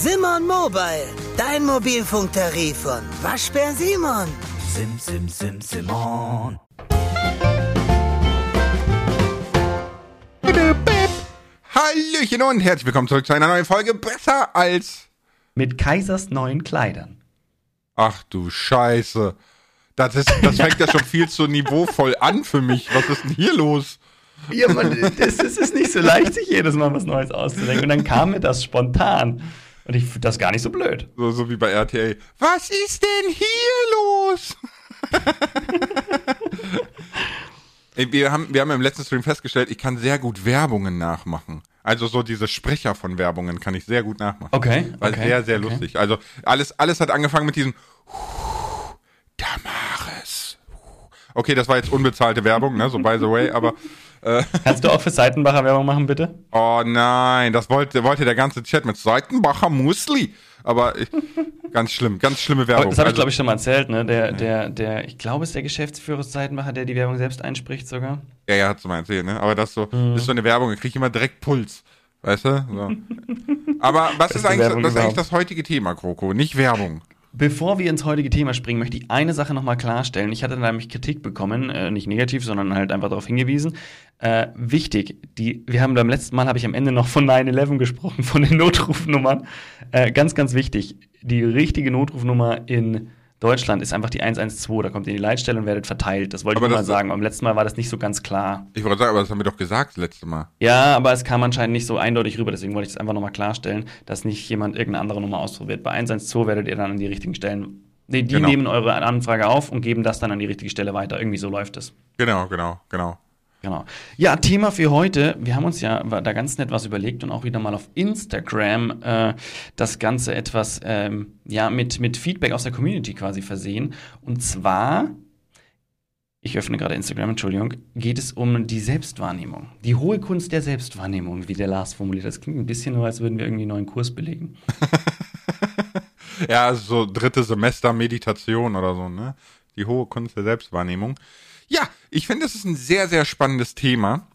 Simon Mobile, dein Mobilfunktarif von Waschbär Simon. Sim, sim, sim, Simon. Hallöchen und herzlich willkommen zurück zu einer neuen Folge Besser als. Mit Kaisers neuen Kleidern. Ach du Scheiße. Das, ist, das fängt ja schon viel zu niveauvoll an für mich. Was ist denn hier los? Ja, man, es, es ist nicht so leicht, sich jedes Mal was Neues auszudenken. Und dann kam mir das spontan. Und ich finde das gar nicht so blöd. So, so wie bei RTL. Was ist denn hier los? Ey, wir, haben, wir haben im letzten Stream festgestellt, ich kann sehr gut Werbungen nachmachen. Also so diese Sprecher von Werbungen kann ich sehr gut nachmachen. Okay, War okay, sehr, sehr okay. lustig. Also alles, alles hat angefangen mit diesem Damaris. Okay, das war jetzt unbezahlte Werbung, ne? So by the way, aber Kannst du auch für Seitenbacher Werbung machen, bitte? Oh nein, das wollte, wollte der ganze Chat mit Seitenbacher Musli. Aber ich, ganz schlimm, ganz schlimme Werbung. das habe ich, Also, glaube ich, schon mal erzählt, ne? Der, der, der, ich glaube, es ist der Geschäftsführer des Seitenbacher, der die Werbung selbst einspricht sogar. ja, ja, hat's mal erzählt, ne? Aber das so, Mhm. das ist so eine Werbung, da krieg ich immer direkt Puls. Weißt du? So. Aber was ist eigentlich, was ist eigentlich das heutige Thema, Kroko? Nicht Werbung. Bevor wir ins heutige Thema springen, möchte ich eine Sache nochmal klarstellen. Ich hatte nämlich Kritik bekommen, äh, nicht negativ, sondern halt einfach darauf hingewiesen. Äh, wichtig, die, wir haben beim letzten Mal, habe ich am Ende noch von 9-11 gesprochen, von den Notrufnummern. Äh, ganz, ganz wichtig, die richtige Notrufnummer in Deutschland ist einfach die 112. Da kommt ihr in die Leitstelle und werdet verteilt. Das wollte Aber ich nur mal das- sagen. Beim letzten Mal war das nicht so ganz klar. Ich wollte sagen, aber das haben wir doch gesagt das letzte Mal. Ja, aber es kam anscheinend nicht so eindeutig rüber, deswegen wollte ich es einfach nochmal klarstellen, dass nicht jemand irgendeine andere Nummer ausprobiert. Bei 112 werdet ihr dann an die richtigen Stellen. Die, die Genau. nehmen eure Anfrage auf und geben das dann an die richtige Stelle weiter. Irgendwie so läuft es. Genau, genau, genau. Genau. Ja, Thema für heute. Wir haben uns ja da ganz nett was überlegt und auch wieder mal auf Instagram äh, das Ganze etwas ähm, ja, mit, mit Feedback aus der Community quasi versehen. Und zwar, ich öffne gerade Instagram, Entschuldigung, geht es um die Selbstwahrnehmung. Die hohe Kunst der Selbstwahrnehmung, wie der Lars formuliert. Das klingt ein bisschen nur, als würden wir irgendwie einen neuen Kurs belegen. Ja, also so dritte Semester Meditation oder so, ne? Die hohe Kunst der Selbstwahrnehmung. Ja, ich finde, das ist ein sehr, sehr spannendes Thema.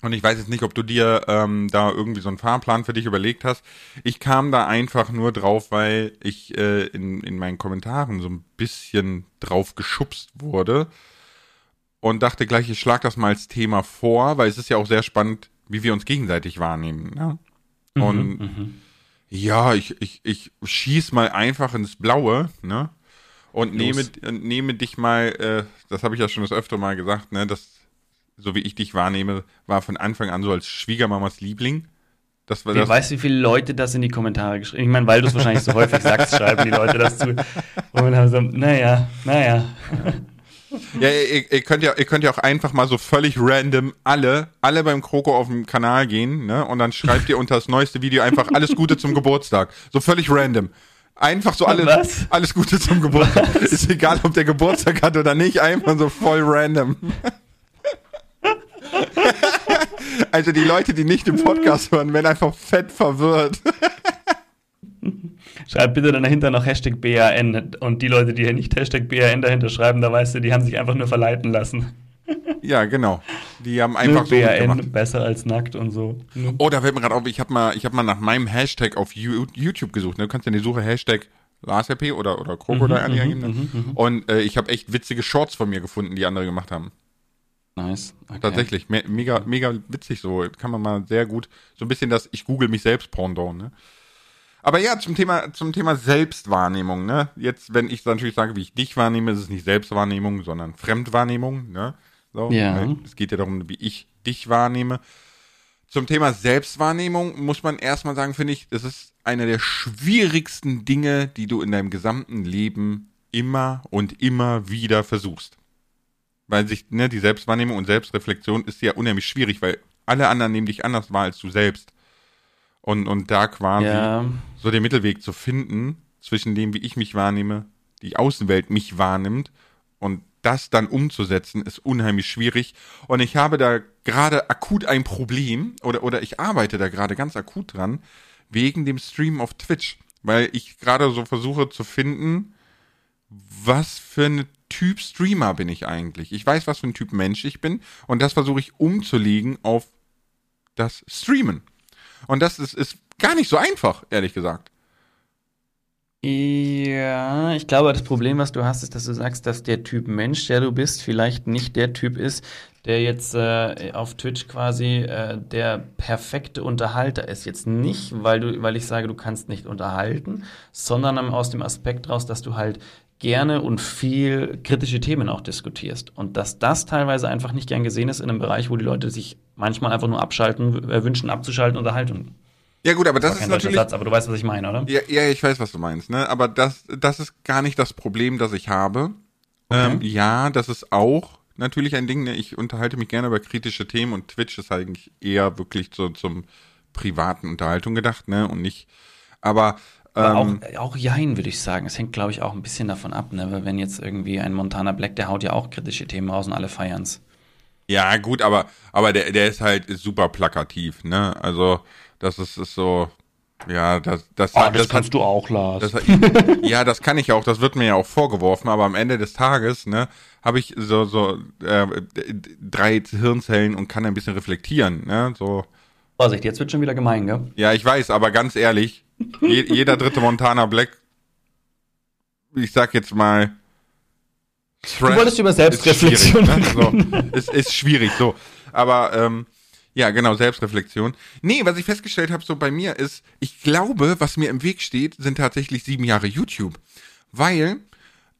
Und ich weiß jetzt nicht, ob du dir ähm, da irgendwie so einen Fahrplan für dich überlegt hast. Ich kam da einfach nur drauf, weil ich äh, in, in meinen Kommentaren so ein bisschen drauf geschubst wurde und dachte gleich, ich schlag das mal als Thema vor, weil es ist ja auch sehr spannend, wie wir uns gegenseitig wahrnehmen. Ne? Und ja, ich, ich, ich schieß mal einfach ins Blaue, ne? Und nehme, und nehme dich mal, äh, das habe ich ja schon das öfter mal gesagt, ne, das, so wie ich dich wahrnehme, war von Anfang an so als Schwiegermamas Liebling. Das war Wer das. weiß, wie viele Leute das in die Kommentare geschrieben Ich meine, weil du es wahrscheinlich so häufig sagst, schreiben die Leute das zu. Und haben so, naja, naja. Ja, ihr, ihr, könnt ja, ihr könnt ja auch einfach mal so völlig random alle, alle beim Kroko auf dem Kanal gehen, ne? Und dann schreibt ihr unter das neueste Video einfach alles Gute zum Geburtstag. So völlig random. Einfach so alles, Was? alles Gute zum Geburtstag. Ist egal, ob der Geburtstag hat oder nicht, einfach so voll random. Also die Leute, die nicht den Podcast hören, werden einfach fett verwirrt. Schreib bitte dann dahinter noch Hashtag BAN. Und die Leute, die hier nicht Hashtag BAN dahinter schreiben, da weißt du, die haben sich einfach nur verleiten lassen. Ja, genau. Die haben einfach so gemacht. besser als nackt und so. Oh, da fällt mir gerade auf, ich habe mal, ich hab mal nach meinem Hashtag auf You- YouTube gesucht. Ne? Du kannst in die Suche Hashtag LarsRP oder, oder Krokodil eingeben. Ne? Und äh, ich habe echt witzige Shorts von mir gefunden, die andere gemacht haben. Nice. Okay. Tatsächlich. Me mega, mega witzig so. Kann man mal sehr gut, so ein bisschen das Ich google mich selbst Pendant, ne? Aber ja, zum Thema, zum Thema Selbstwahrnehmung, ne? Jetzt, wenn ich natürlich sage, wie ich dich wahrnehme, ist es nicht Selbstwahrnehmung, sondern Fremdwahrnehmung, ne? So, Ja. Es geht ja darum, wie ich dich wahrnehme. Zum Thema Selbstwahrnehmung muss man erstmal sagen, finde ich, das ist eine der schwierigsten Dinge, die du in deinem gesamten Leben immer und immer wieder versuchst. Weil sich, ne, die Selbstwahrnehmung und Selbstreflexion ist ja unheimlich schwierig, weil alle anderen nehmen dich anders wahr als du selbst. Und, und da quasi Ja. so den Mittelweg zu finden zwischen dem, wie ich mich wahrnehme, die Außenwelt mich wahrnimmt und das dann umzusetzen, ist unheimlich schwierig. Und ich habe da gerade akut ein Problem oder, oder ich arbeite da gerade ganz akut dran, wegen dem Stream auf Twitch, weil ich gerade so versuche zu finden, was für ein Typ Streamer bin ich eigentlich. Ich weiß, was für ein Typ Mensch ich bin und das versuche ich umzulegen auf das Streamen. Und das ist, ist gar nicht so einfach, ehrlich gesagt. Ja, ich glaube, das Problem, was du hast, ist, dass du sagst, dass der Typ Mensch, der du bist, vielleicht nicht der Typ ist, der jetzt äh, auf Twitch quasi äh, der perfekte Unterhalter ist. Jetzt nicht, weil du, weil ich sage, du kannst nicht unterhalten, sondern aus dem Aspekt raus, dass du halt gerne und viel kritische Themen auch diskutierst. Und dass das teilweise einfach nicht gern gesehen ist in einem Bereich, wo die Leute sich manchmal einfach nur abschalten, äh, wünschen abzuschalten, Unterhaltung ja gut, aber das, das ist natürlich. Satz, aber du weißt, was ich meine, oder? Ja, ja, ich weiß, was du meinst. Ne, aber das, das ist gar nicht das Problem, das ich habe. Okay. Ähm, ja, das ist auch natürlich ein Ding. Ne? Ich unterhalte mich gerne über kritische Themen und Twitch ist eigentlich eher wirklich so zum privaten Unterhaltung gedacht, ne, und nicht. Aber aber ähm, auch, auch Jein, würde ich sagen. Es hängt, glaube ich, auch ein bisschen davon ab, ne? Weil wenn jetzt irgendwie ein Montana Black, der haut ja auch kritische Themen raus und alle feiern's. Ja, gut, aber, aber der, der ist halt super plakativ, ne? Also, das ist, ist so, ja, das, das, ah, das, das kannst hat, du auch, Lars. Das, ja, das kann ich auch, das wird mir ja auch vorgeworfen, aber am Ende des Tages, ne, habe ich so, so äh, drei Hirnzellen und kann ein bisschen reflektieren, ne? So. Vorsicht, jetzt wird schon wieder gemein, gell? Ja, ich weiß, aber ganz ehrlich, je, jeder dritte Montana Black, ich sag jetzt mal, Threat du wolltest über Selbstreflexion ist schwierig, ne? so, ist, ist schwierig, so. Aber ähm, ja, genau, Selbstreflexion. Nee, was ich festgestellt habe so bei mir ist, ich glaube, was mir im Weg steht, sind tatsächlich sieben Jahre YouTube. Weil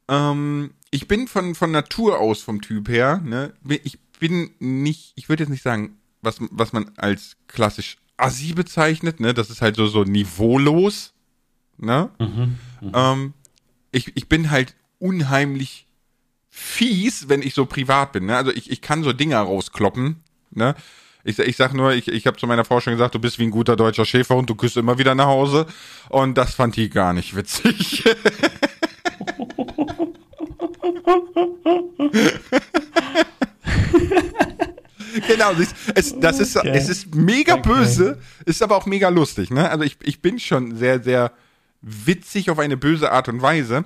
ähm, ich bin von, von Natur aus vom Typ her, ne, ich bin nicht, ich würde jetzt nicht sagen, was, was man als klassisch Assi bezeichnet, ne, das ist halt so, so niveaulos, ne, mhm, mhm. ähm, ich, ich bin halt unheimlich fies, wenn ich so privat bin, ne, also ich, ich kann so Dinger rauskloppen, ne, ich, ich sag nur, ich, ich habe zu meiner Frau schon gesagt, du bist wie ein guter deutscher Schäferhund, du küsst immer wieder nach Hause. Und das fand die gar nicht witzig. genau, es, es, das ist, okay. es ist mega okay. böse, ist aber auch mega lustig. Ne? Also ich, ich bin schon sehr, sehr witzig auf eine böse Art und Weise.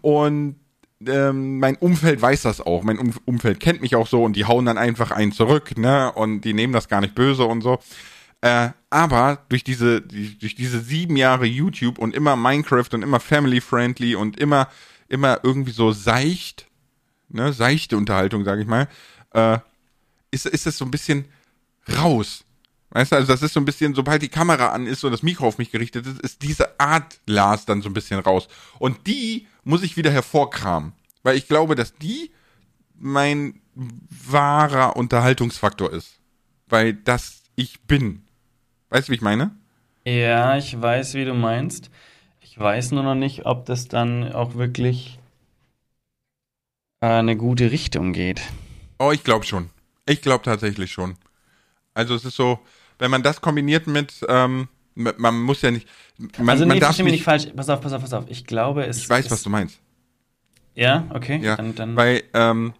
Und ähm, mein Umfeld weiß das auch. Mein um Umfeld kennt mich auch so und die hauen dann einfach einen zurück, ne? Und die nehmen das gar nicht böse und so. Äh, aber durch diese, die, durch diese sieben Jahre YouTube und immer Minecraft und immer family friendly und immer, immer irgendwie so seicht, ne, seichte Unterhaltung, sag ich mal, äh, ist, ist es so ein bisschen raus. Weißt du, also das ist so ein bisschen, sobald die Kamera an ist und das Mikro auf mich gerichtet ist, ist diese Art Lars dann so ein bisschen raus. Und die muss ich wieder hervorkramen. Weil ich glaube, dass die mein wahrer Unterhaltungsfaktor ist. Weil das ich bin. Weißt du, wie ich meine? Ja, ich weiß, wie du meinst. Ich weiß nur noch nicht, ob das dann auch wirklich äh, eine gute Richtung geht. Oh, ich glaube schon. Ich glaube tatsächlich schon. Also es ist so, wenn man das kombiniert mit, ähm, man muss ja nicht. Man, also, nee, man darf nicht, nicht falsch. Pass auf, pass auf, pass auf. Ich glaube, es. Ich weiß, was du meinst. Ja, okay. Ja, dann, dann. Weil, ähm,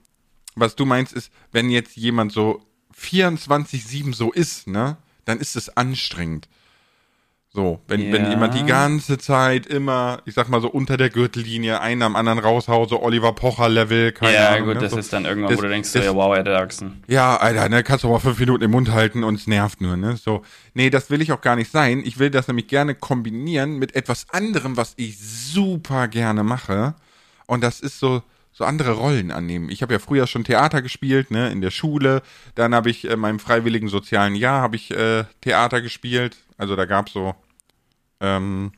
was du meinst, ist, wenn jetzt jemand so 24-7 so ist, ne, dann ist es anstrengend. So, wenn, ja. wenn jemand die ganze Zeit immer, ich sag mal so unter der Gürtellinie, einen am anderen raushaut, so Oliver Pocher-Level, keine ja, Ahnung. Ja, gut, ne? das so, ist dann irgendwann, das, wo du denkst, so, ja, wow, der Achsen. Ja, Alter, ne, kannst du mal fünf Minuten im Mund halten und es nervt nur, ne, so. Nee, das will ich auch gar nicht sein. Ich will das nämlich gerne kombinieren mit etwas anderem, was ich super gerne mache. Und das ist so, so andere Rollen annehmen. Ich habe ja früher schon Theater gespielt, ne, in der Schule. Dann habe ich in meinem freiwilligen sozialen Jahr habe ich äh, Theater gespielt. Also da gab's so ähm,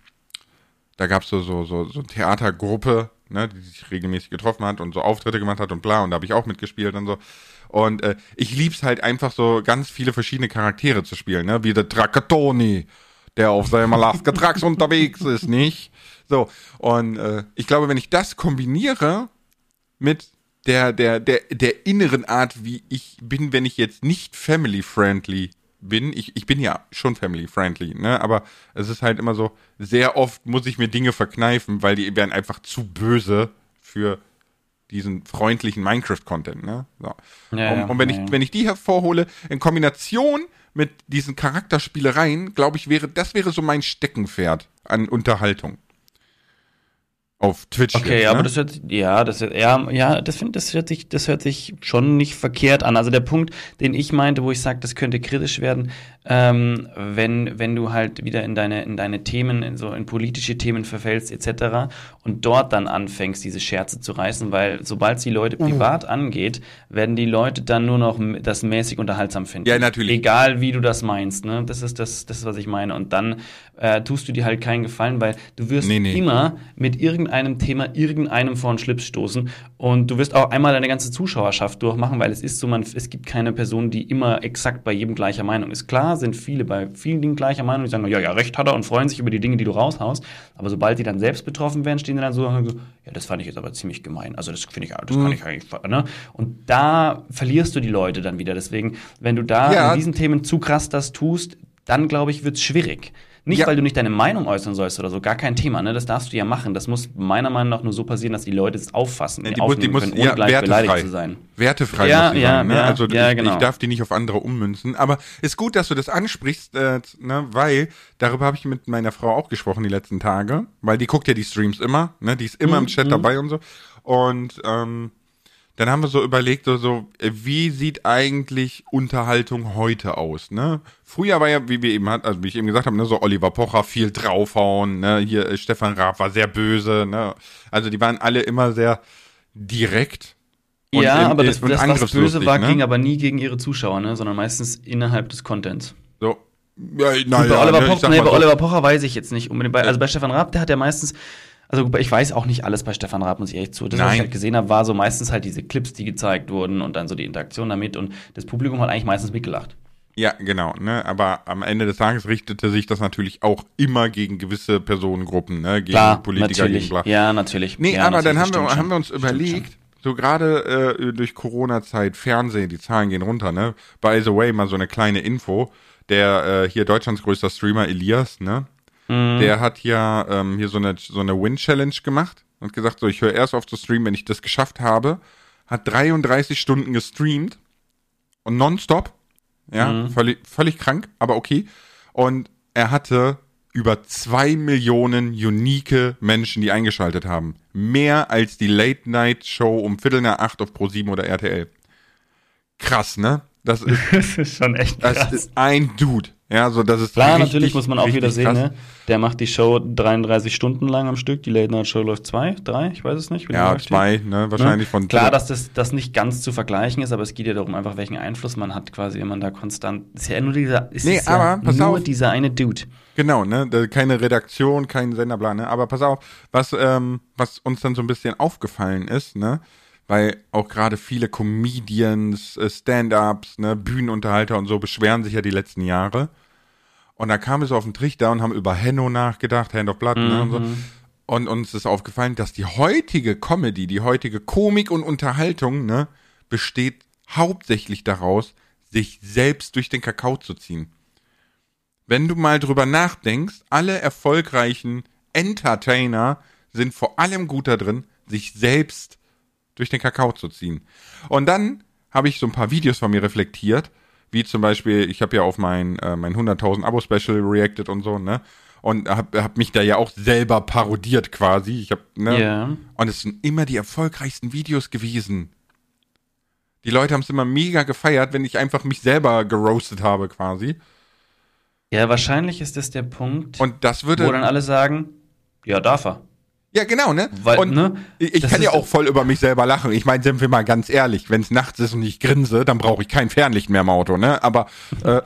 da gab es so, so, so, so eine Theatergruppe, ne, die sich regelmäßig getroffen hat und so Auftritte gemacht hat und bla, und da habe ich auch mitgespielt und so. Und äh, ich lieb's halt einfach so ganz viele verschiedene Charaktere zu spielen, ne? Wie der Trakatoni, der auf seinem Alaska-Trax unterwegs ist, nicht? So, und äh, ich glaube, wenn ich das kombiniere mit der, der, der, der inneren Art, wie ich bin, wenn ich jetzt nicht family-friendly bin. Ich, ich bin ja schon family-friendly, ne? Aber es ist halt immer so, sehr oft muss ich mir Dinge verkneifen, weil die werden einfach zu böse für diesen freundlichen Minecraft-Content, ne? So. Ja, und, und, wenn ja, ich, wenn ich die hervorhole, in Kombination mit diesen Charakterspielereien, glaube ich, wäre, das wäre so mein Steckenpferd an Unterhaltung. Auf Twitch. Okay, jetzt, aber ne? das hört ja, das ja, ja, das finde das hört sich das hört sich schon nicht verkehrt an. Also der Punkt, den ich meinte, wo ich sage, das könnte kritisch werden, ähm, wenn wenn du halt wieder in deine in deine Themen, in so in politische Themen verfällst etc. und dort dann anfängst, diese Scherze zu reißen, weil sobald es die Leute Uh. privat angeht, werden die Leute dann nur noch das mäßig unterhaltsam finden. Ja, natürlich. Egal wie du das meinst, ne? Das ist das das ist, was ich meine und dann äh, tust du dir halt keinen Gefallen, weil du wirst Nee, nee. immer mit irgendeinem Thema irgendeinem vor den Schlips stoßen und du wirst auch einmal deine ganze Zuschauerschaft durchmachen, weil es ist so, man, es gibt keine Person, die immer exakt bei jedem gleicher Meinung ist. Klar sind viele bei vielen Dingen gleicher Meinung, die sagen, ja, ja, recht hat er und freuen sich über die Dinge, die du raushaust, aber sobald die dann selbst betroffen werden, stehen die dann so, ja, das fand ich jetzt aber ziemlich gemein, also das finde ich, das Mhm. kann ich eigentlich, ne? Und da verlierst du die Leute dann wieder, deswegen, wenn du da Ja. in diesen Themen zu krass das tust, dann glaube ich, wird's schwierig. Nicht, Ja. weil du nicht deine Meinung äußern sollst oder so, gar kein Thema, ne? Das darfst du ja machen. Das muss meiner Meinung nach nur so passieren, dass die Leute es auffassen, die die muss, die aufnehmen muss können, ohne ja, gleich beleidigt wertefrei. zu sein. Wertefrei Ja, muss ja, sein. Ne? ja, also ja, ich, genau. ich darf die nicht auf andere ummünzen. Aber ist gut, dass du das ansprichst, äh, ne? weil darüber habe ich mit meiner Frau auch gesprochen die letzten Tage, weil die guckt ja die Streams immer, ne? die ist immer im Chat dabei und so. Und ähm, dann haben wir so überlegt, so, so, äh, wie sieht eigentlich Unterhaltung heute aus, ne? Früher war ja, wie wir eben hat, also wie ich eben gesagt habe, ne, so Oliver Pocher viel draufhauen, ne? Hier äh, Stefan Raab war sehr böse, ne? Also die waren alle immer sehr direkt. ja, im- aber das, das was böse war, ne? ging aber nie gegen ihre Zuschauer, ne? Sondern meistens innerhalb des Contents. So. Ja, na, Gut, bei ja, Oliver, ne, ich Pocher, sag nee, bei so, Oliver Pocher weiß ich jetzt nicht unbedingt. Bei, also bei Stefan Raab, der hat ja meistens, also ich weiß auch nicht alles bei Stefan Raab, muss ich echt zu. Das, was ich Nein. halt gesehen habe, war so meistens halt diese Clips, die gezeigt wurden und dann so die Interaktion damit und das Publikum hat eigentlich meistens mitgelacht. Ja, genau, ne? Aber am Ende des Tages richtete sich das natürlich auch immer gegen gewisse Personengruppen, ne? Gegen Klar, Politiker, natürlich. gegen bla. Ja, natürlich. Nee, ja, aber dann haben natürlich, wir, haben wir uns überlegt, so gerade äh, durch Corona-Zeit, Fernsehen, die Zahlen gehen runter, ne? By the way, mal so eine kleine Info. Der äh, hier Deutschlands größter Streamer Elias, ne? Mhm. Der hat ja ähm, hier so eine, so eine Win-Challenge gemacht und gesagt, so, ich höre erst auf zu streamen, wenn ich das geschafft habe. Hat 33 Stunden gestreamt und nonstop. Ja, Mhm. völlig, völlig krank, aber okay. Und er hatte über zwei Millionen unique Menschen, die eingeschaltet haben. Mehr als die Late-Night-Show um Viertel nach acht auf Pro7 oder RTL. Krass, ne? Das ist, Das ist schon echt das krass. ist ein Dude. Ja, so das ist Klar, richtig, natürlich muss man auch wieder sehen, krass. ne? Der macht die Show 33 Stunden lang am Stück. Die Late Night Show läuft zwei, drei, ich weiß es nicht. Ja, zwei, ne? Wahrscheinlich Ne? von Klar, dass das, das nicht ganz zu vergleichen ist, aber es geht ja darum, einfach welchen Einfluss man hat, quasi, wenn man da konstant. Ist ja nur dieser, ist Nee, ja aber pass nur auf. dieser eine Dude. Genau, ne? Keine Redaktion, kein Senderplan, ne? Aber pass auf, was, ähm, was uns dann so ein bisschen aufgefallen ist, ne? Weil auch gerade viele Comedians, äh, Stand-ups, ne, Bühnenunterhalter und so beschweren sich ja die letzten Jahre. Und da kamen wir so auf den Trichter und haben über Henno nachgedacht, Hand of Blood, ne, und so. Und uns ist aufgefallen, dass die heutige Comedy, die heutige Komik und Unterhaltung, ne, besteht hauptsächlich daraus, sich selbst durch den Kakao zu ziehen wenn du mal drüber nachdenkst, alle erfolgreichen Entertainer sind vor allem gut da drin, sich selbst durch den Kakao zu ziehen. Und dann habe ich so ein paar Videos von mir reflektiert, wie zum Beispiel, ich habe ja auf mein, äh, mein 100.000 Abo-Special reacted und so, ne? Und habe hab mich da ja auch selber parodiert quasi. Ich hab, ne? Ja. Und es sind immer die erfolgreichsten Videos gewesen. Die Leute haben es immer mega gefeiert, wenn ich einfach mich selber geroastet habe quasi. Ja, wahrscheinlich ist das der Punkt, Und das wo würde. dann alle sagen, ja, darf er. Ja, genau, ne? Weil, und ne, ich, das kann ja auch voll über mich selber lachen. Ich meine, sind wir mal ganz ehrlich, wenn es nachts ist und ich grinse, dann brauche ich kein Fernlicht mehr im Auto, ne? Aber äh,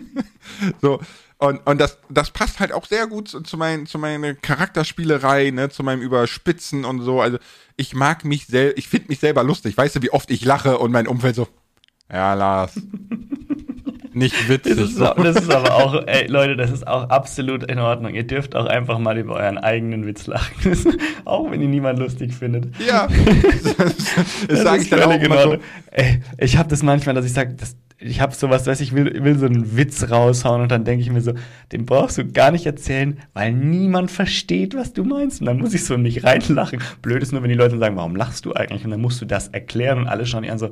so und und das das passt halt auch sehr gut zu, zu mein, zu meiner Charakterspielerei, ne, zu meinem Überspitzen und so. Also ich mag mich selber, ich finde mich selber lustig. Weißt du, wie oft ich lache und mein Umfeld so, ja Lars, nicht witzig. Das ist, das ist aber auch, ey, Leute, das ist auch absolut in Ordnung. Ihr dürft auch einfach mal über euren eigenen Witz lachen. Auch wenn ihn niemand lustig findet. Ja, das, das sage ich dann auch immer so. Ey, ich habe das manchmal, dass ich sage, ich habe sowas, weiß ich will, will so einen Witz raushauen und dann denke ich mir so, den brauchst du gar nicht erzählen, weil niemand versteht, was du meinst. Und dann muss ich so nicht reinlachen. Blöd ist nur, wenn die Leute sagen, warum lachst du eigentlich? Und dann musst du das erklären und alle schauen dich an so,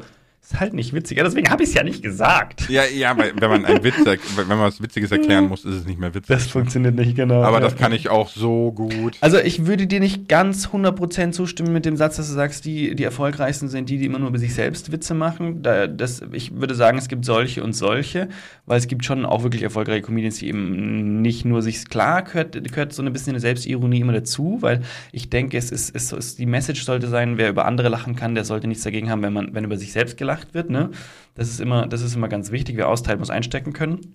ist halt nicht witzig. Ja, deswegen habe ich es ja nicht gesagt. Ja, ja, weil wenn man ein Witz, wenn man was Witziges erklären muss, ist es nicht mehr witzig. Das funktioniert nicht, genau. Aber ja. das kann ich auch so gut. Also ich würde dir nicht ganz 100% zustimmen mit dem Satz, dass du sagst, die, die erfolgreichsten sind die, die immer nur über sich selbst Witze machen. Da, das, ich würde sagen, es gibt solche und solche, weil es gibt schon auch wirklich erfolgreiche Comedians, die eben nicht nur sich, klar gehört, gehört so ein bisschen eine Selbstironie immer dazu, weil ich denke, es ist, es ist, die Message sollte sein, wer über andere lachen kann, der sollte nichts dagegen haben, wenn man, wenn über sich selbst gelacht wird. Ne? Das, ist immer, das ist immer ganz wichtig. Wer austeilt, muss einstecken können.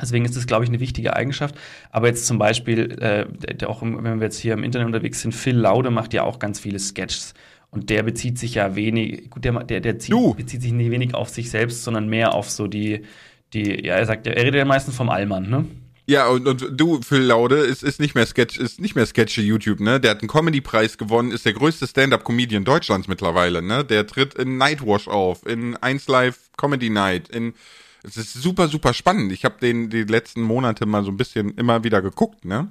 Deswegen ist das, glaube ich, eine wichtige Eigenschaft. Aber jetzt zum Beispiel, äh, auch im, wenn wir jetzt hier im Internet unterwegs sind, Phil Laude macht ja auch ganz viele Sketches. Und der bezieht sich ja wenig, gut, der, der, der zieht, bezieht sich nicht wenig auf sich selbst, sondern mehr auf so die, die, ja, er sagt, er redet ja meistens vom Allmann, ne? Ja, und, und du, Phil Laude, ist, ist nicht mehr Sketch, ist nicht mehr Sketchy YouTube, ne? Der hat einen Comedy-Preis gewonnen, ist der größte Stand-Up-Comedian Deutschlands mittlerweile, ne? Der tritt in Nightwash auf, in 1 Live Comedy Night, in es ist super, super spannend. Ich habe den die letzten Monate mal so ein bisschen immer wieder geguckt, ne?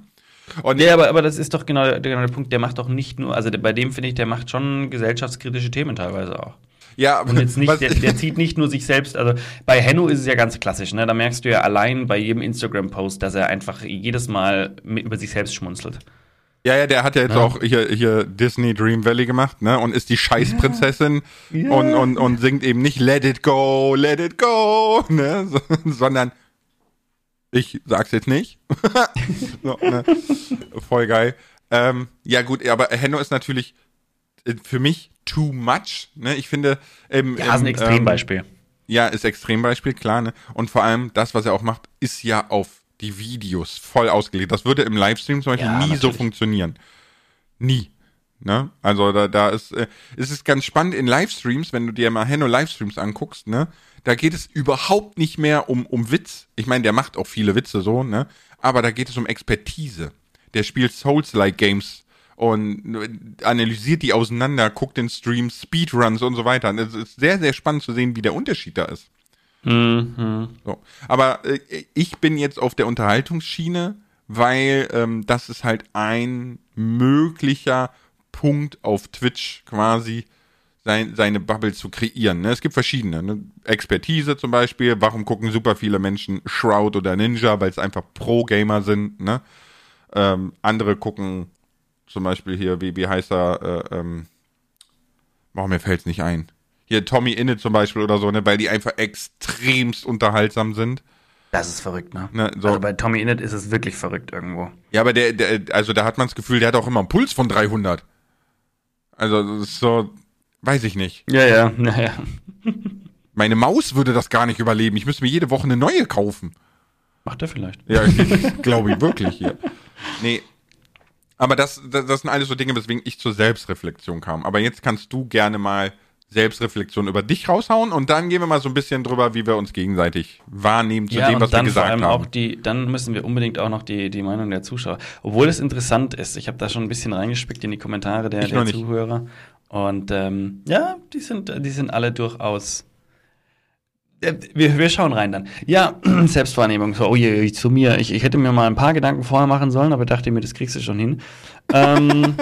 Und ja, aber, aber das ist doch genau, genau der Punkt, der macht doch nicht nur, also bei dem finde ich, der macht schon gesellschaftskritische Themen teilweise auch. Ja, und jetzt nicht, der, der, zieht nicht nur sich selbst, also bei Henno ist es ja ganz klassisch, ne? Da merkst du ja allein bei jedem Instagram-Post, dass er einfach jedes Mal über sich selbst schmunzelt. Ja, ja, der hat ja jetzt ja. auch hier, hier Disney Dream Valley gemacht, ne? Und ist die Scheißprinzessin ja. Ja. Und, und, und singt eben nicht Let it go, let it go, ne? So, sondern ich sag's jetzt nicht. so, ne? Voll geil. Ähm, ja, gut, aber Henno ist natürlich äh, für mich too much. Ne? Ich finde. Ähm, ja, ist ein Extrembeispiel. Ähm, ja, ist Extrembeispiel, klar. Ne? Und vor allem das, was er auch macht, ist ja auf die Videos voll ausgelegt. Das würde im Livestream zum Beispiel ja, nie natürlich. so funktionieren. Nie. Ne? Also da, da ist, äh, es ist ganz spannend in Livestreams, wenn du dir mal Henno Livestreams anguckst, ne? Da geht es überhaupt nicht mehr um, um Witz. Ich meine, der macht auch viele Witze so, ne? Aber da geht es um Expertise. Der spielt Souls-like Games und analysiert die auseinander, guckt den Stream, Speedruns und so weiter. Und es ist sehr, sehr spannend zu sehen, wie der Unterschied da ist. Mhm. So. Aber äh, ich bin jetzt auf der Unterhaltungsschiene, weil ähm, das ist halt ein möglicher Punkt auf Twitch quasi, sein, seine Bubble zu kreieren. Ne? Es gibt verschiedene. Ne? Expertise zum Beispiel. Warum gucken super viele Menschen Shroud oder Ninja? Weil es einfach Pro-Gamer sind. Ne? Ähm, andere gucken zum Beispiel hier, wie, wie heißt er, äh, ähm, warum mir fällt es nicht ein. Hier Tommy Inne zum Beispiel oder so, ne, weil die einfach extremst unterhaltsam sind. Das ist verrückt, ne? ne so. Also bei Tommy Innit ist es wirklich verrückt irgendwo. Ja, aber der, der also da hat man das Gefühl, der hat auch immer einen Puls von 300. Also das ist so, weiß ich nicht. Ja, ja, naja. Meine Maus würde das gar nicht überleben. Ich müsste mir jede Woche eine neue kaufen. Macht er vielleicht. Ja, glaube ich wirklich. Ja. Nee, aber das, das, das sind alles so Dinge, weswegen ich zur Selbstreflexion kam. Aber jetzt kannst du gerne mal Selbstreflexion über dich raushauen und dann gehen wir mal so ein bisschen drüber, wie wir uns gegenseitig wahrnehmen zu ja, dem, was wir gesagt haben. Auch die, dann müssen wir unbedingt auch noch die, die Meinung der Zuschauer. Obwohl es interessant ist, ich habe da schon ein bisschen reingespickt in die Kommentare der, der Zuhörer. Und ähm, ja, die sind, die sind alle durchaus wir, wir schauen rein dann. Ja, Selbstwahrnehmung. So, oh je, zu mir. Ich, ich hätte mir mal ein paar Gedanken vorher machen sollen, aber dachte mir, das kriegst du schon hin. ähm,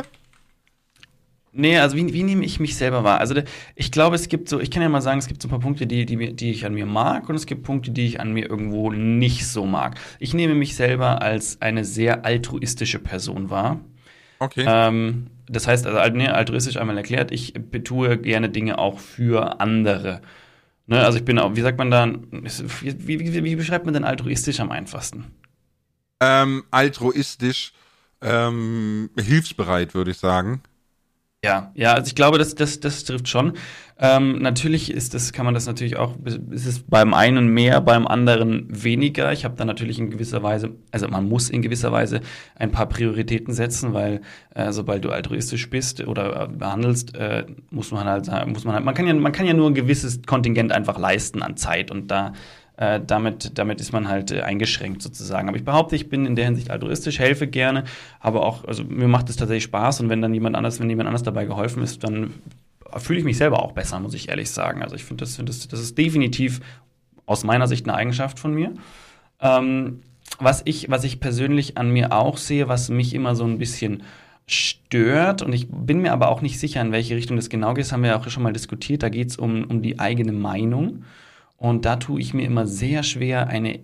nee, also wie, wie nehme ich mich selber wahr? Also ich glaube, es gibt so, ich kann ja mal sagen, es gibt so ein paar Punkte, die, die, die ich an mir mag und es gibt Punkte, die ich an mir irgendwo nicht so mag. Ich nehme mich selber als eine sehr altruistische Person wahr. Okay. Ähm, das heißt, also nee, altruistisch einmal erklärt, ich betue gerne Dinge auch für andere. Ne, also ich bin auch, wie sagt man da, wie, wie, wie beschreibt man denn altruistisch am einfachsten? Ähm, altruistisch, ähm, hilfsbereit, würde ich sagen. Ja, ja, also ich glaube, das, das, das trifft schon. Ähm, natürlich ist das, kann man das natürlich auch, ist es beim einen mehr, beim anderen weniger. Ich habe da natürlich in gewisser Weise, also man muss in gewisser Weise ein paar Prioritäten setzen, weil äh, sobald du altruistisch bist oder äh, behandelst, äh, muss man halt sagen, muss man halt, man kann ja, man kann ja nur ein gewisses Kontingent einfach leisten an Zeit und da äh, damit, damit ist man halt äh, eingeschränkt sozusagen. Aber ich behaupte, ich bin in der Hinsicht altruistisch, helfe gerne, aber auch, also mir macht es tatsächlich Spaß und wenn dann jemand anders, wenn jemand anders dabei geholfen ist, dann fühle ich mich selber auch besser, muss ich ehrlich sagen. Also ich finde, das, find das, das ist definitiv aus meiner Sicht eine Eigenschaft von mir. Ähm, was, ich, was ich persönlich an mir auch sehe, was mich immer so ein bisschen stört und ich bin mir aber auch nicht sicher, in welche Richtung das genau geht. Das haben wir ja auch schon mal diskutiert. Da geht es um, um die eigene Meinung. Und da tue ich mir immer sehr schwer, eine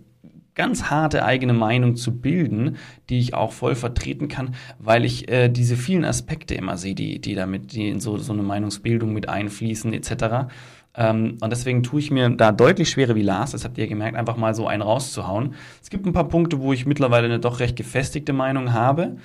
ganz harte eigene Meinung zu bilden, die ich auch voll vertreten kann, weil ich äh, diese vielen Aspekte immer sehe, die, die damit, die in so, so eine Meinungsbildung mit einfließen, etc. Ähm, und deswegen tue ich mir da deutlich schwerer wie Lars, das habt ihr gemerkt, einfach mal so einen rauszuhauen. Es gibt ein paar Punkte, wo ich mittlerweile eine doch recht gefestigte Meinung habe,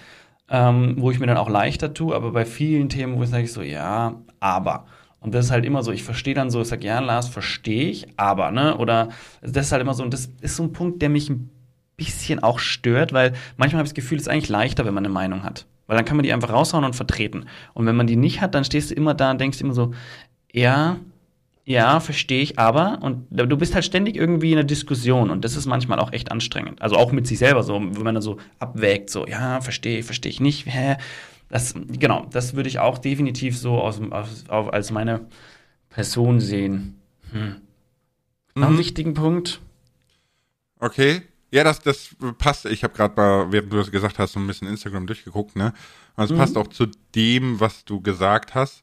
ähm, wo ich mir dann auch leichter tue, aber bei vielen Themen, wo ich sage so, ja, aber. Und das ist halt immer so, ich verstehe dann so, ich sage, ja, Lars, verstehe ich, aber, ne? Oder das ist halt immer so, und das ist so ein Punkt, der mich ein bisschen auch stört, weil manchmal habe ich das Gefühl, es ist eigentlich leichter, wenn man eine Meinung hat. Weil dann kann man die einfach raushauen und vertreten. Und wenn man die nicht hat, dann stehst du immer da und denkst immer so, ja, ja, verstehe ich, aber, und du bist halt ständig irgendwie in einer Diskussion und das ist manchmal auch echt anstrengend. Also auch mit sich selber so, wenn man dann so abwägt, so, ja, verstehe, verstehe ich nicht, hä? Das, genau, das würde ich auch definitiv so aus, aus, als meine Person sehen. Hm. Noch einen mhm. wichtigen Punkt. Okay. Ja, das, das passt. Ich habe gerade mal, während du das gesagt hast, so ein bisschen Instagram durchgeguckt, ne? Und es mhm. passt auch zu dem, was du gesagt hast.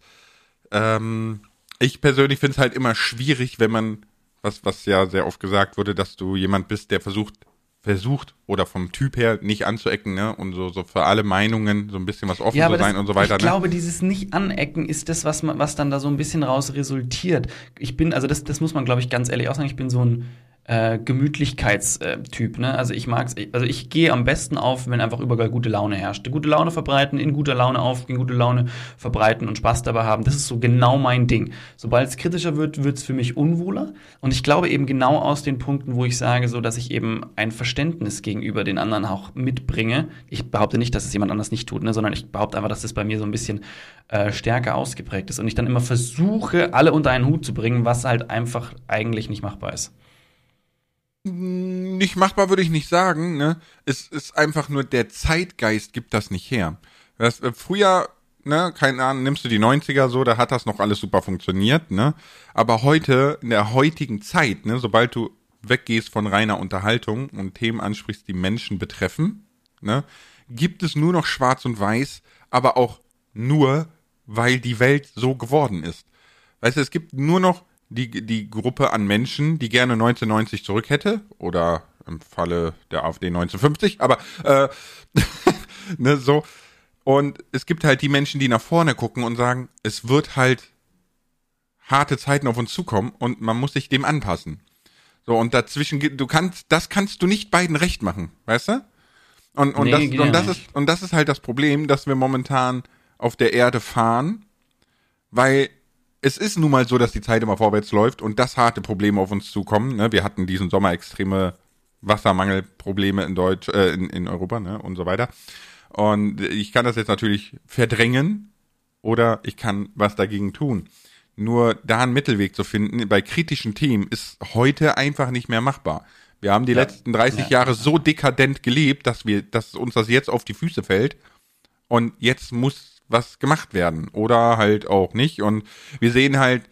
Ähm, ich persönlich finde es halt immer schwierig, wenn man, was, was ja sehr oft gesagt wurde, dass du jemand bist, der versucht, versucht oder vom Typ her nicht anzuecken, ne? Und so, so für alle Meinungen so ein bisschen was offen ja, zu sein das, und so weiter. Ich ne? glaube, dieses Nicht-Anecken ist das, was, man, was dann da so ein bisschen raus resultiert. Ich bin, also das, das muss man, glaube ich, ganz ehrlich auch sagen, ich bin so ein äh, Gemütlichkeitstyp. Ne? Also ich mag's, also ich gehe am besten auf, wenn einfach überall gute Laune herrscht. Gute Laune verbreiten, in guter Laune aufgehen, gute Laune verbreiten und Spaß dabei haben. Das ist so genau mein Ding. Sobald es kritischer wird, wird es für mich unwohler. Und ich glaube eben genau aus den Punkten, wo ich sage, so dass ich eben ein Verständnis gegenüber den anderen auch mitbringe. Ich behaupte nicht, dass es jemand anders nicht tut, ne? sondern ich behaupte einfach, dass es bei mir so ein bisschen äh, stärker ausgeprägt ist. Und ich dann immer versuche, alle unter einen Hut zu bringen, was halt einfach eigentlich nicht machbar ist nicht machbar würde ich nicht sagen, ne? Es ist einfach nur der Zeitgeist gibt das nicht her. Das, äh, früher, ne, keine Ahnung, nimmst du die 90er so, da hat das noch alles super funktioniert, ne? Aber heute, in der heutigen Zeit, ne, sobald du weggehst von reiner Unterhaltung und Themen ansprichst, die Menschen betreffen, ne, gibt es nur noch schwarz und weiß, aber auch nur, weil die Welt so geworden ist. Weißt du, es gibt nur noch die, die Gruppe an Menschen, die gerne 1990 zurück hätte oder im Falle der AfD 1950, aber äh, ne, so. Und es gibt halt die Menschen, die nach vorne gucken und sagen, es wird halt harte Zeiten auf uns zukommen und man muss sich dem anpassen. So, und dazwischen, du kannst, das kannst du nicht beiden recht machen, weißt du? Und, und, nee, das, und, das ist, und das ist halt das Problem, dass wir momentan auf der Erde fahren, weil es ist nun mal so, dass die Zeit immer vorwärts läuft und das harte Probleme auf uns zukommen. Ne? Wir hatten diesen Sommer extreme Wassermangelprobleme in Deutsch, äh, in, in Europa ne? und so weiter. Und ich kann das jetzt natürlich verdrängen oder ich kann was dagegen tun. Nur da einen Mittelweg zu finden bei kritischen Themen ist heute einfach nicht mehr machbar. Wir haben die ja. letzten 30 ja. Jahre so dekadent gelebt, dass wir, dass uns das jetzt auf die Füße fällt. Und jetzt muss was gemacht werden oder halt auch nicht. Und wir sehen halt,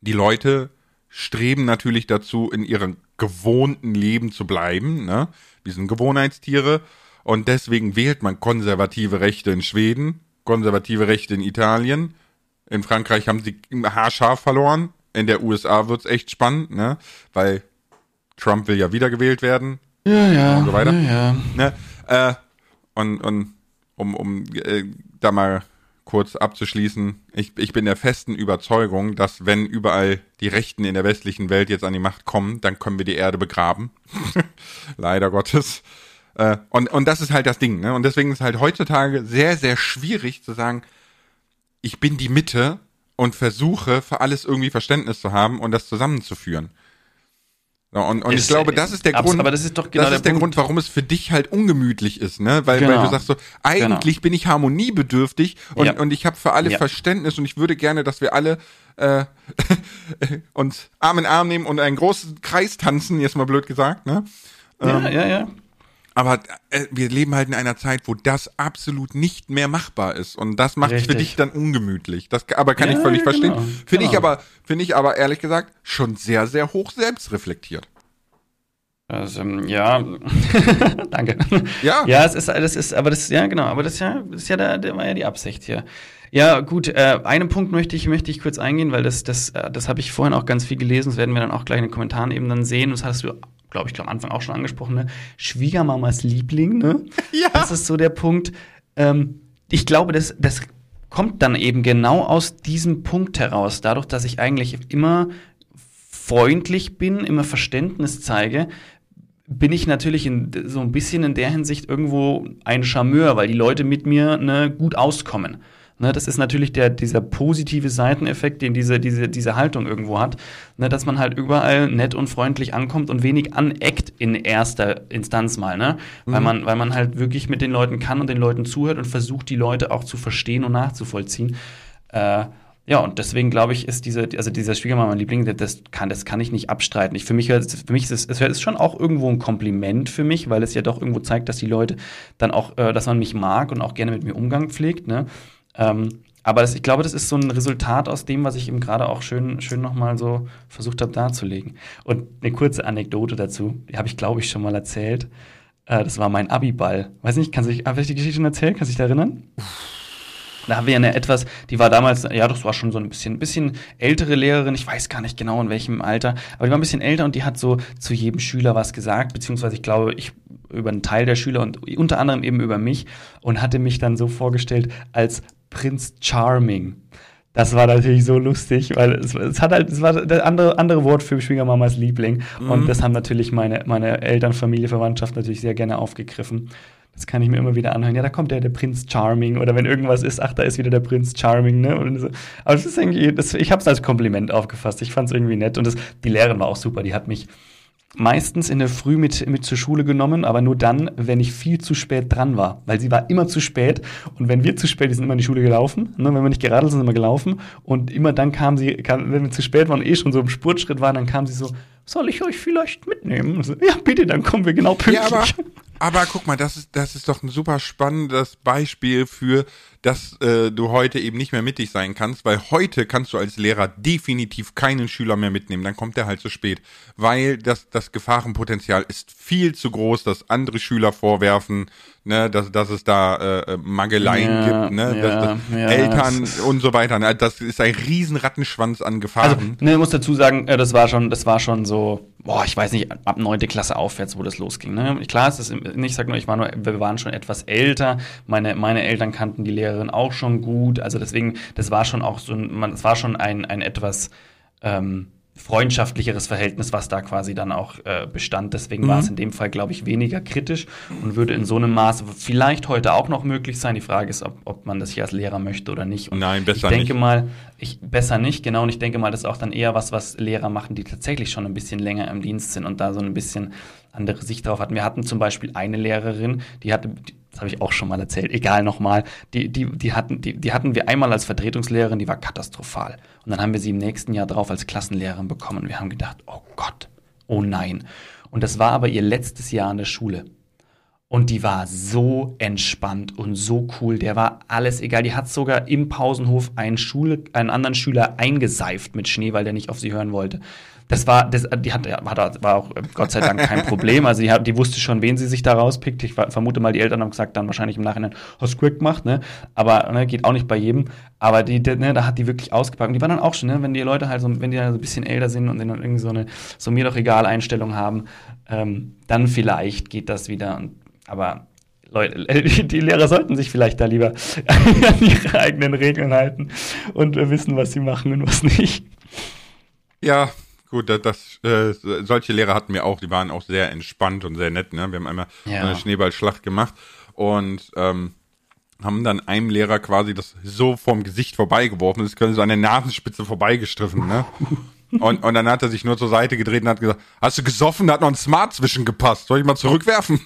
die Leute streben natürlich dazu, in ihrem gewohnten Leben zu bleiben. Ne? Wir sind Gewohnheitstiere und deswegen wählt man konservative Rechte in Schweden, konservative Rechte in Italien. In Frankreich haben sie haarscharf verloren. In der USA wird's echt spannend, ne? weil Trump will ja wiedergewählt werden. Ja, ja. Und so weiter. Ja, ja. Ne? Äh, und, und um, um äh, da mal kurz abzuschließen, ich, ich bin der festen Überzeugung, dass wenn überall die Rechten in der westlichen Welt jetzt an die Macht kommen, dann können wir die Erde begraben. Leider Gottes. Äh, und, und das ist halt das Ding. Ne? Und deswegen ist halt heutzutage sehr, sehr schwierig zu sagen, ich bin die Mitte und versuche für alles irgendwie Verständnis zu haben und das zusammenzuführen. Und, und ich glaube, das ist der Grund. Aber das ist doch genau das ist der, der Grund, warum es für dich halt ungemütlich ist, ne? Weil, genau. weil du sagst so, eigentlich genau. bin ich harmoniebedürftig und, ja. und ich habe für alle ja. Verständnis und ich würde gerne, dass wir alle äh, uns Arm in Arm nehmen und einen großen Kreis tanzen, jetzt mal blöd gesagt, ne? Ja, ähm, ja, ja. Aber äh, wir leben halt in einer Zeit, wo das absolut nicht mehr machbar ist. Und das macht es für dich dann ungemütlich. Das aber kann ja, ich völlig verstehen. Genau, finde genau. ich aber, finde ich aber ehrlich gesagt schon sehr, sehr hoch selbst reflektiert. Also, ja, danke. Ja. Ja, es ist, das ist, aber das, ja, genau, aber das ist ja, das ist ja, der, der war ja die Absicht hier. Ja, gut, äh, einen Punkt möchte ich, möchte ich kurz eingehen, weil das, das, äh, das habe ich vorhin auch ganz viel gelesen, das werden wir dann auch gleich in den Kommentaren eben dann sehen. Das hast du, glaube ich, am Anfang auch schon angesprochen, ne? Schwiegermamas Liebling, ne? Ja. Das ist so der Punkt. Ähm, ich glaube, das, das kommt dann eben genau aus diesem Punkt heraus, dadurch, dass ich eigentlich immer freundlich bin, immer Verständnis zeige, bin ich natürlich in, so ein bisschen in der Hinsicht irgendwo ein Charmeur, weil die Leute mit mir ne, gut auskommen. Ne, das ist natürlich der, dieser positive Seiteneffekt, den diese, diese, diese Haltung irgendwo hat, ne, dass man halt überall nett und freundlich ankommt und wenig aneckt in erster Instanz mal, ne? Weil, man, weil man halt wirklich mit den Leuten kann und den Leuten zuhört und versucht, die Leute auch zu verstehen und nachzuvollziehen. Äh, ja, und deswegen glaube ich, ist diese, also dieser Schwiegermann mein Liebling, das kann, das kann ich nicht abstreiten. Ich, für mich, für mich ist es, es ist schon auch irgendwo ein Kompliment für mich, weil es ja doch irgendwo zeigt, dass die Leute dann auch, äh, dass man mich mag und auch gerne mit mir Umgang pflegt, ne? Ähm, aber das, ich glaube, das ist so ein Resultat aus dem, was ich eben gerade auch schön, schön nochmal so versucht habe darzulegen. Und eine kurze Anekdote dazu, die habe ich, glaube ich, schon mal erzählt. Äh, das war mein Abiball. Weiß nicht, kannst du habe ich die Geschichte schon erzählt? Kannst du da erinnern? Da haben wir eine etwas, die war damals, ja, das war schon so ein bisschen, ein bisschen ältere Lehrerin, ich weiß gar nicht genau in welchem Alter, aber die war ein bisschen älter und die hat so zu jedem Schüler was gesagt, beziehungsweise ich glaube, ich über einen Teil der Schüler und unter anderem eben über mich und hatte mich dann so vorgestellt als Prinz Charming. Das war natürlich so lustig, weil es, es hat halt, es war das andere, andere Wort für Schwiegermamas Liebling. Und das haben natürlich meine, meine Eltern, Familie, Verwandtschaft natürlich sehr gerne aufgegriffen. Das kann ich mir immer wieder anhören. Ja, da kommt der, der Prinz Charming. Oder wenn irgendwas ist, ach, da ist wieder der Prinz Charming. Ne? Und so. Aber das ist irgendwie, das, ich habe es als Kompliment aufgefasst. Ich fand es irgendwie nett. Und das, die Lehrerin war auch super. Die hat mich meistens in der Früh mit, mit zur Schule genommen, aber nur dann, wenn ich viel zu spät dran war. Weil sie war immer zu spät. Und wenn wir zu spät, die sind immer in die Schule gelaufen. Ne? Wenn wir nicht geradelt sind, sind wir gelaufen. Und immer dann kam sie, kam, wenn wir zu spät waren und eh schon so im Spurtschritt waren, dann kam sie so, soll ich euch vielleicht mitnehmen? So, ja, bitte, dann kommen wir genau pünktlich. Ja, aber, aber guck mal, das ist, das ist doch ein super spannendes Beispiel für, dass äh, du heute eben nicht mehr mittig sein kannst, weil heute kannst du als Lehrer definitiv keinen Schüler mehr mitnehmen, dann kommt der halt zu spät, weil das, das Gefahrenpotenzial ist viel zu groß, dass andere Schüler vorwerfen, ne, dass, dass es da äh, Mageleien Ja, gibt, ne, ja, dass, dass ja, Eltern das und so weiter, ne, das ist ein riesen Rattenschwanz an Also, Gefahren. ne, ich muss dazu sagen, äh, das war schon, das war schon so, boah, ich weiß nicht, ab neunte Klasse aufwärts, wo das losging. Ne? Klar ist es, ich sag nur, ich war nur, wir waren schon etwas älter. Meine, meine Eltern kannten die Lehrerin auch schon gut. Also deswegen, das war schon auch so, ein, man, es war schon ein, ein etwas ähm, freundschaftlicheres Verhältnis, was da quasi dann auch äh, bestand. Deswegen war es in dem Fall, glaube ich, weniger kritisch und würde in so einem Maße vielleicht heute auch noch möglich sein. Die Frage ist, ob, ob man das hier als Lehrer möchte oder nicht. Und Nein, besser ich denke nicht. mal, ich besser nicht, genau. Und ich denke mal, das ist auch dann eher was, was Lehrer machen, die tatsächlich schon ein bisschen länger im Dienst sind und da so ein bisschen andere Sicht drauf hatten. Wir hatten zum Beispiel eine Lehrerin, die hatte, das habe ich auch schon mal erzählt, egal nochmal, die, die, die, hatten, die, die hatten wir einmal als Vertretungslehrerin, die war katastrophal. Und dann haben wir sie im nächsten Jahr drauf als Klassenlehrerin bekommen. Und wir haben gedacht, oh Gott, oh nein. Und das war aber ihr letztes Jahr an der Schule. Und die war so entspannt und so cool. Der war alles egal. Die hat sogar im Pausenhof einen, Schule, einen anderen Schüler eingeseift mit Schnee, weil der nicht auf sie hören wollte. Das war, das, die hat, war, war auch äh, Gott sei Dank kein Problem. Also die, hat, die wusste schon, wen sie sich da rauspickt. Ich ver- vermute mal, die Eltern haben gesagt, dann wahrscheinlich im Nachhinein, hast du gemacht, ne? Aber ne, geht auch nicht bei jedem. Aber die, ne, da hat die wirklich ausgepackt. Und die waren dann auch schon, ne, wenn die Leute halt so, wenn die dann so ein bisschen älter sind und dann irgendwie so eine, so mir doch egal Einstellung haben, ähm, dann vielleicht geht das wieder. Und, aber Leute, die Lehrer sollten sich vielleicht da lieber an ihre eigenen Regeln halten und wissen, was sie machen und was nicht. Ja, gut, das, das äh, solche Lehrer hatten wir auch, die waren auch sehr entspannt und sehr nett, ne? Wir haben einmal Ja. eine Schneeballschlacht gemacht und ähm, haben dann einem Lehrer quasi das so vom Gesicht vorbeigeworfen, das ist so an der Nasenspitze vorbeigestriffen, ne? Und, und dann hat er sich nur zur Seite gedreht und hat gesagt, hast du gesoffen, da hat noch ein Smart zwischen gepasst, soll ich mal zurückwerfen?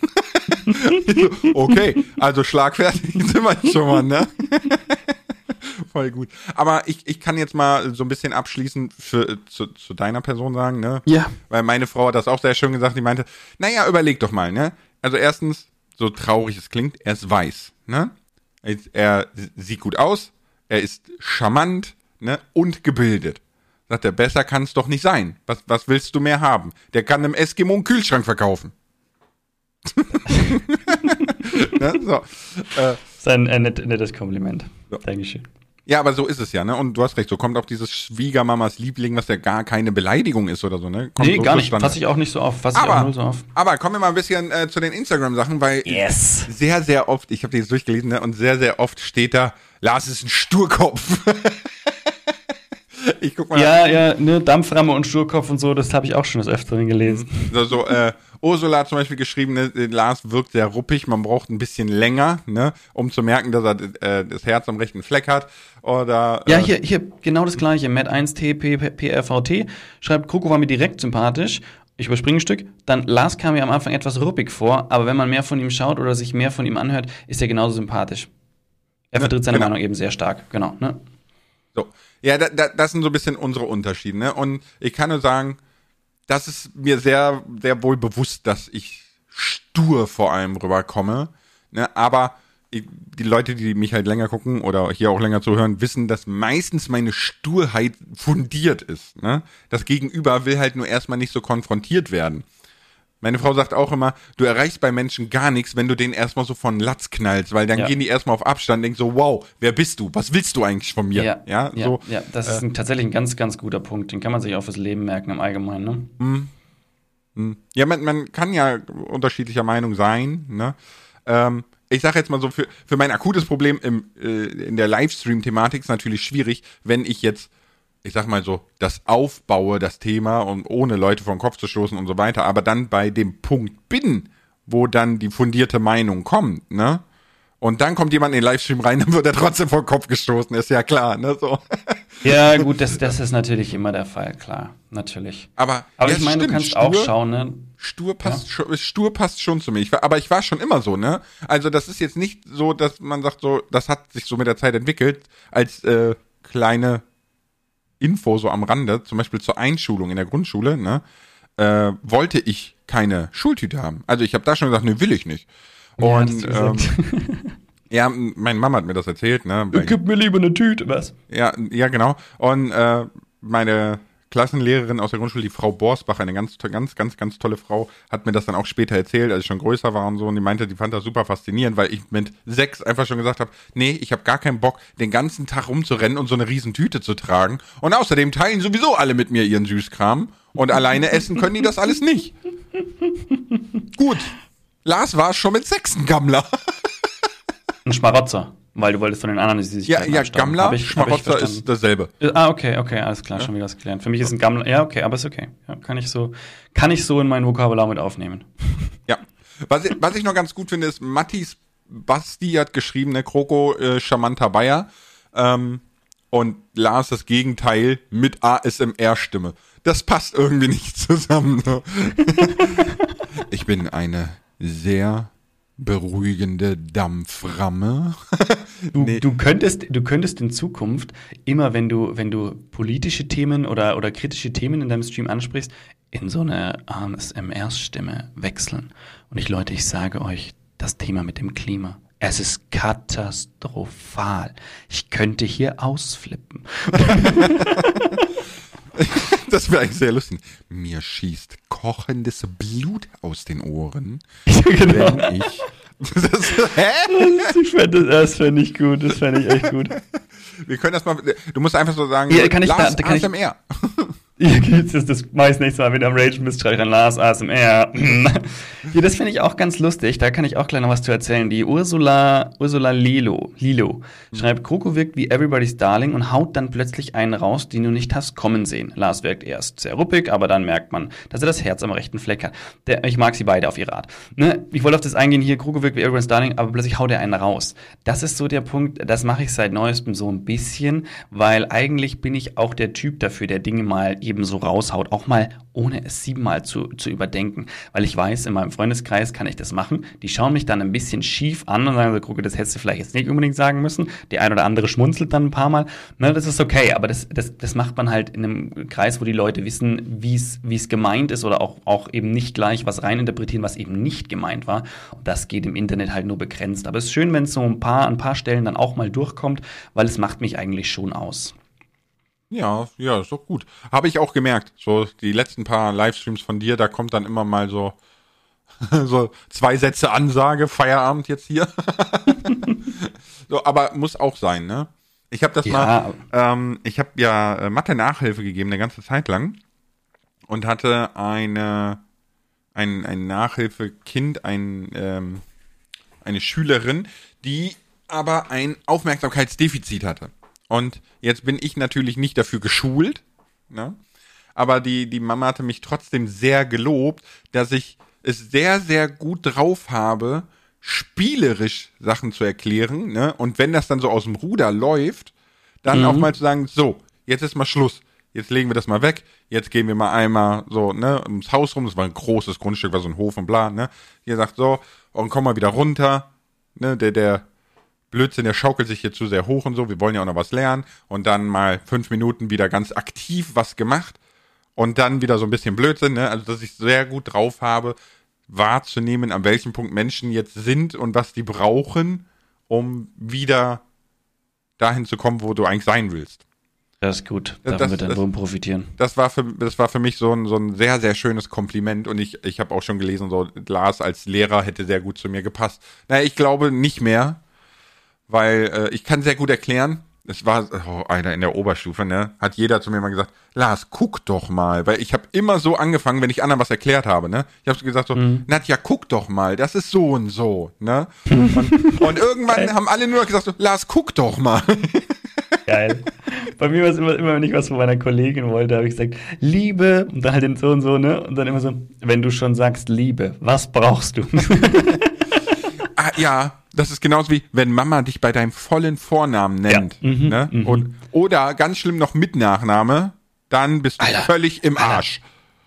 So, okay, also schlagfertig sind wir schon mal, ne? Voll gut. Aber ich, ich kann jetzt mal so ein bisschen abschließend für, zu, zu deiner Person sagen, ne? Ja. Weil meine Frau hat das auch sehr schön gesagt, die meinte, naja, überleg doch mal, ne? Also erstens, so traurig es klingt, er ist weiß, ne? Er sieht gut aus, er ist charmant, ne? Und gebildet. Sagt er, besser kann es doch nicht sein. Was, was willst du mehr haben? Der kann im Eskimo einen Kühlschrank verkaufen. ne? so. äh, Das ist ein, ein net, nettes Kompliment. So. Dankeschön. ja, aber so ist es ja, ne? Und du hast recht, so kommt auch dieses Schwiegermamas Liebling, was ja gar keine Beleidigung ist oder so, ne? Kommt Nee, so gar nicht. Fasse ich auch nicht so auf. Fasse ich auch aber, null so auf. aber kommen wir mal ein bisschen äh, zu den Instagram-Sachen, weil Yes. sehr, sehr oft, ich habe die jetzt durchgelesen, ne, und sehr, sehr oft steht da, Lars ist ein Sturkopf. ich guck mal, Ja, ja, ne, Dampframme und Sturkopf und so, das habe ich auch schon des Öfteren gelesen. so, so äh, Ursula hat zum Beispiel geschrieben, ne, Lars wirkt sehr ruppig, man braucht ein bisschen länger, ne, um zu merken, dass er äh, das Herz am rechten Fleck hat. Oder Ja, äh, hier, hier, genau das gleiche. Matt1TPPRVT schreibt, Kroko war mir direkt sympathisch. Ich überspringe ein Stück. Dann Lars kam mir am Anfang etwas ruppig vor, aber wenn man mehr von ihm schaut oder sich mehr von ihm anhört, ist er genauso sympathisch. Er vertritt seine genau. Meinung eben sehr stark, genau. Ne? So. Ja, da, da, das sind so ein bisschen unsere Unterschiede, ne? Und ich kann nur sagen, das ist mir sehr, sehr wohl bewusst, dass ich stur vor allem rüberkomme. Ne? Aber ich, die Leute, die mich halt länger gucken oder hier auch länger zuhören, wissen, dass meistens meine Sturheit fundiert ist. Ne? Das Gegenüber will halt nur erstmal nicht so konfrontiert werden. Meine Frau sagt auch immer, du erreichst bei Menschen gar nichts, wenn du den erstmal so von Latz knallst, weil dann Ja. gehen die erstmal auf Abstand, denken so, wow, wer bist du? Was willst du eigentlich von mir? Ja, ja, ja, so. ja, das ist ein, tatsächlich ein ganz, ganz guter Punkt. Den kann man sich auch fürs Leben merken im Allgemeinen. Ne? Ja, man, man kann ja unterschiedlicher Meinung sein. Ne? Ähm, ich sage jetzt mal so, für, für mein akutes Problem im, äh, in der Livestream-Thematik ist natürlich schwierig, wenn ich jetzt, ich sag mal so, das aufbaue, das Thema, und ohne Leute vom Kopf zu stoßen und so weiter, aber dann bei dem Punkt bin, wo dann die fundierte Meinung kommt, ne? Und dann kommt jemand in den Livestream rein, dann wird er trotzdem vom Kopf gestoßen, ist ja klar, ne? So. Ja, gut, das, das ist natürlich immer der Fall, klar. Natürlich. Aber, Aber ja, ich meine, du kannst stur, auch schauen, ne? Stur passt, schon, stur passt schon zu mir. Ich war, aber ich war schon immer so, ne? Also das ist jetzt nicht so, dass man sagt so, das hat sich so mit der Zeit entwickelt, als äh, kleine Info so am Rande, zum Beispiel zur Einschulung in der Grundschule, ne? Äh, wollte ich keine Schultüte haben. Also ich habe da schon gesagt, ne, will ich nicht. Ja, Und hast du ähm, ja, meine Mama hat mir das erzählt, ne? Gib mir lieber eine Tüte, was? ja, ja, genau. Und äh, meine Klassenlehrerin aus der Grundschule, die Frau Borsbach, eine ganz, ganz, ganz, ganz tolle Frau, hat mir das dann auch später erzählt, als ich schon größer war und so. Und die meinte, die fand das super faszinierend, weil ich mit sechs einfach schon gesagt habe, nee, ich habe gar keinen Bock, den ganzen Tag rumzurennen und so eine riesen Tüte zu tragen. Und außerdem teilen sowieso alle mit mir ihren Süßkram. Und alleine essen können die das alles nicht. Gut. Lars war schon mit sechs ein Gammler. Ein Schmarotzer, weil du wolltest von den anderen die Ja, ja, abstauben. Gammler, Hab ich- Schmarotzer ist dasselbe. Ah, okay, okay, alles klar, schon wieder was gelernt. Für mich ist ein Gammler, ja, okay, aber ist okay. Ja, kann ich so, kann ich so in mein Vokabular mit aufnehmen. Ja. Was ich, was ich noch ganz gut finde, ist, Mattis Basti hat geschrieben, ne, Kroko, äh, charmanter Bayer. Ähm, und Lars das Gegenteil mit ASMR-Stimme. Das passt irgendwie nicht zusammen. Ne? ich bin eine sehr beruhigende Dampframme. Du, Nee. du könntest, du könntest in Zukunft immer, wenn du, wenn du politische Themen oder, oder kritische Themen in deinem Stream ansprichst, in so eine ASMR-Stimme wechseln. Und ich, Leute, ich sage euch, das Thema mit dem Klima. Es ist katastrophal. Ich könnte hier ausflippen. Das wäre eigentlich sehr lustig. Mir schießt kochendes Blut aus den Ohren, genau. wenn ich. Das, hä? Fände, das fände ich gut. Das fände ich echt gut. Wir können das mal. Du musst einfach so sagen, Ja, kann ich Lars, da- kann ich- ASMR. Das ist das meist nächste Mal, du am Ragen bist, schreibe ich dann Lars ASMR. ja, das finde ich auch ganz lustig. Da kann ich auch gleich noch was zu erzählen. Die Ursula, Ursula Lilo, Lilo schreibt, Kroko wirkt wie Everybody's Darling und haut dann plötzlich einen raus, den du nicht hast kommen sehen. Lars wirkt erst sehr ruppig, aber dann merkt man, dass er das Herz am rechten Fleck hat. Der, ich mag sie beide auf ihre Art. Ne? Ich wollte auf das eingehen hier, Kroko wirkt wie Everybody's Darling, aber plötzlich haut er einen raus. Das ist so der Punkt, das mache ich seit neuestem so ein bisschen, weil eigentlich bin ich auch der Typ dafür, der Dinge mal eben so raushaut, auch mal ohne es siebenmal zu, zu überdenken. Weil ich weiß, in meinem Freundeskreis kann ich das machen. Die schauen mich dann ein bisschen schief an und sagen so, Kroko, das hättest du vielleicht jetzt nicht unbedingt sagen müssen. Der ein oder andere schmunzelt dann ein paar Mal. Ne, das ist okay, aber das, das, das macht man halt in einem Kreis, wo die Leute wissen, wie es gemeint ist oder auch, auch eben nicht gleich was reininterpretieren, was eben nicht gemeint war. Und das geht im Internet halt nur begrenzt. Aber es ist schön, wenn es so ein paar, ein paar Stellen dann auch mal durchkommt, weil es macht mich eigentlich schon aus. Ja, ja, ist doch gut. Habe ich auch gemerkt. So die letzten paar Livestreams von dir, da kommt dann immer mal so so zwei Sätze Ansage, Feierabend jetzt hier. so, aber muss auch sein, ne? Ich habe das Ja. mal, ähm, ich habe ja äh, Mathe Nachhilfe gegeben eine ganze Zeit lang und hatte eine ein, ein Nachhilfekind, ein ähm, eine Schülerin, die aber ein Aufmerksamkeitsdefizit hatte. Und jetzt bin ich natürlich nicht dafür geschult, ne? aber die, die Mama hatte mich trotzdem sehr gelobt, dass ich es sehr, sehr gut drauf habe, spielerisch Sachen zu erklären. Ne? Und wenn das dann so aus dem Ruder läuft, dann auch mal zu sagen, so, jetzt ist mal Schluss. Jetzt legen wir das mal weg. Jetzt gehen wir mal einmal so, ne, ums Haus rum. Das war ein großes Grundstück, war so ein Hof und bla, ne. Ihr sagt so, und komm mal wieder runter. Ne, der, der Blödsinn, der schaukelt sich hier zu sehr hoch und so. Wir wollen ja auch noch was lernen. Und dann mal fünf Minuten wieder ganz aktiv was gemacht. Und dann wieder so ein bisschen Blödsinn, ne. Also, dass ich sehr gut drauf habe, wahrzunehmen, an welchem Punkt Menschen jetzt sind und was die brauchen, um wieder dahin zu kommen, wo du eigentlich sein willst. Das ist gut. Davon das- wird dein das- Wurm profitieren. Das war für, das war für mich so ein, so ein sehr, sehr schönes Kompliment und ich, ich habe auch schon gelesen, so Lars als Lehrer hätte sehr gut zu mir gepasst. Naja, ich glaube nicht mehr, weil äh, ich kann sehr gut erklären. Es war oh, einer in der Oberstufe, ne? Hat jeder zu mir mal gesagt, Lars, guck doch mal, weil ich habe immer so angefangen, wenn ich anderen was erklärt habe, ne? Ich habe so gesagt so, Nadja, guck doch mal, das ist so und so, ne? Und, und irgendwann haben alle nur gesagt so, Lars, guck doch mal. Geil. Bei mir war es immer, immer, wenn ich was von meiner Kollegin wollte, habe ich gesagt, Liebe, und dann halt den so und so, ne? Und dann immer so, wenn du schon sagst Liebe, was brauchst du? Ah, ja, das ist genauso wie, wenn Mama dich bei deinem vollen Vornamen nennt. Ja. Mhm, ne? Und, oder ganz schlimm noch mit Nachname, dann bist du Alter, völlig im Alter. Arsch.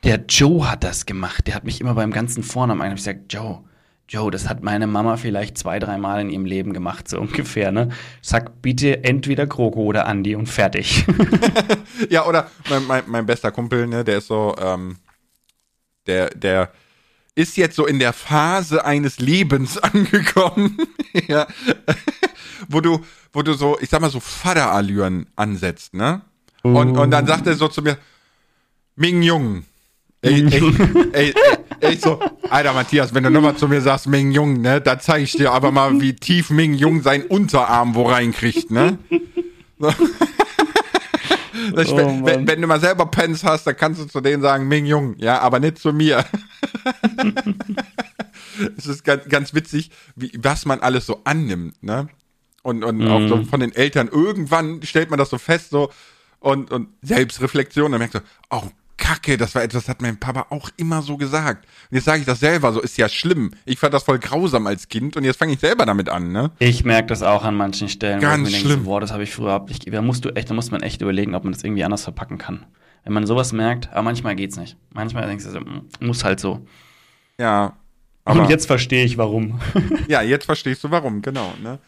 Der Joe hat das gemacht. Der hat mich immer beim ganzen Vornamen ein. Ich gesagt, Joe, Joe, das hat meine Mama vielleicht zwei, dreimal in ihrem Leben gemacht, so ungefähr, ne? Sag bitte entweder Kroko oder Andi und fertig. Ja, oder mein, mein, mein bester Kumpel, ne, der ist so, ähm, der, der ist jetzt so in der Phase eines Lebens angekommen, ja, wo du, wo du so, ich sag mal so Vaterallüren ansetzt, ne? Und, und dann sagt er so zu mir, Ming Jung. Ey, ey, ey, ey, ich so, Alter Matthias, wenn du nochmal zu mir sagst, Ming Jung, ne, da zeig ich dir aber mal, wie tief Ming Jung seinen Unterarm wo reinkriegt, ne? So. Oh, wenn, wenn du mal selber Pens hast, dann kannst du zu denen sagen, Ming Jung, ja, aber nicht zu mir. es ist ganz, ganz witzig, wie, was man alles so annimmt, ne? Und, und auch Mhm. so von den Eltern, irgendwann stellt man das so fest, so, und, und Selbstreflexion, dann merkt du, oh, Kacke, das war etwas, das hat mein Papa auch immer so gesagt. Und jetzt sage ich das selber, so ist ja schlimm. Ich fand das voll grausam als Kind und jetzt fange ich selber damit an, ne? Ich merke das auch an manchen Stellen. wo Ganz ich mir denke, schlimm. So, boah, das habe ich früher nicht. Da musst du echt, da muss man echt überlegen, ob man das irgendwie anders verpacken kann. Wenn man sowas merkt, aber manchmal geht's nicht. Manchmal denkst du so, mm, muss halt so. Ja. Aber, Und jetzt verstehe ich warum. ja, jetzt verstehst du warum, genau, ne?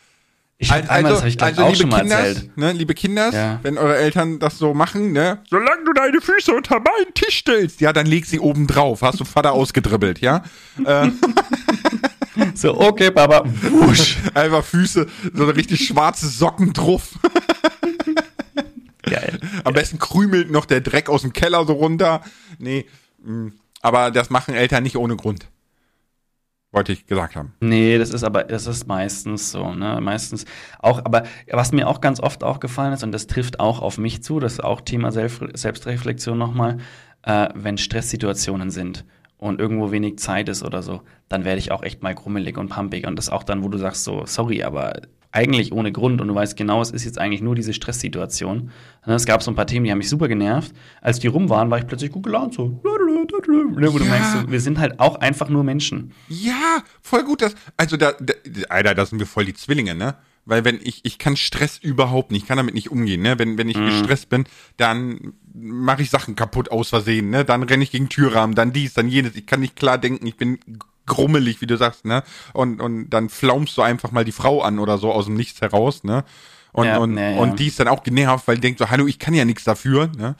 Ich hab einmal, das habe ich glaub, auch schon mal Kinders, erzählt. ne, liebe Kinders, Ja. wenn eure Eltern das so machen, ne, solange du deine Füße unter meinen Tisch stellst, ja, dann leg sie oben drauf, hast du Vater ausgedribbelt, ja? Äh, So, okay, Papa, wusch. einfach Füße, so richtig schwarze Socken drauf. Geil. Am besten krümelt noch der Dreck aus dem Keller so runter. Nee, mh, aber das machen Eltern nicht ohne Grund. Wollte ich gesagt haben. Nee, das ist aber, das ist meistens so, ne? Meistens auch, aber was mir auch ganz oft aufgefallen ist, und das trifft auch auf mich zu, das ist auch Thema Selbst Selbstreflexion nochmal, äh, wenn Stresssituationen sind und irgendwo wenig Zeit ist oder so, dann werde ich auch echt mal grummelig und pumpig. Und das auch dann, wo du sagst, so, sorry, aber eigentlich ohne Grund und du weißt genau, es ist jetzt eigentlich nur diese Stresssituation. Es gab so ein paar Themen, die haben mich super genervt. Als die rum waren, war ich plötzlich gut gelaunt, so. Ne, Wo du Ja. merkst, so, wir sind halt auch einfach nur Menschen. Ja, voll gut, das, also da, da, Alter, da sind wir voll die Zwillinge, ne? Weil wenn ich, ich kann Stress überhaupt nicht, ich kann damit nicht umgehen, ne? Wenn, wenn ich gestresst bin, dann mache ich Sachen kaputt aus Versehen, ne? Dann renne ich gegen Türrahmen, dann dies, dann jenes. Ich kann nicht klar denken, ich bin grummelig, wie du sagst, ne? Und, und dann flaumst du einfach mal die Frau an oder so aus dem Nichts heraus, ne? Und, Ja, und, ja, ja. und die ist dann auch genervt, weil die denkt so, hallo, ich kann ja nichts dafür, ne?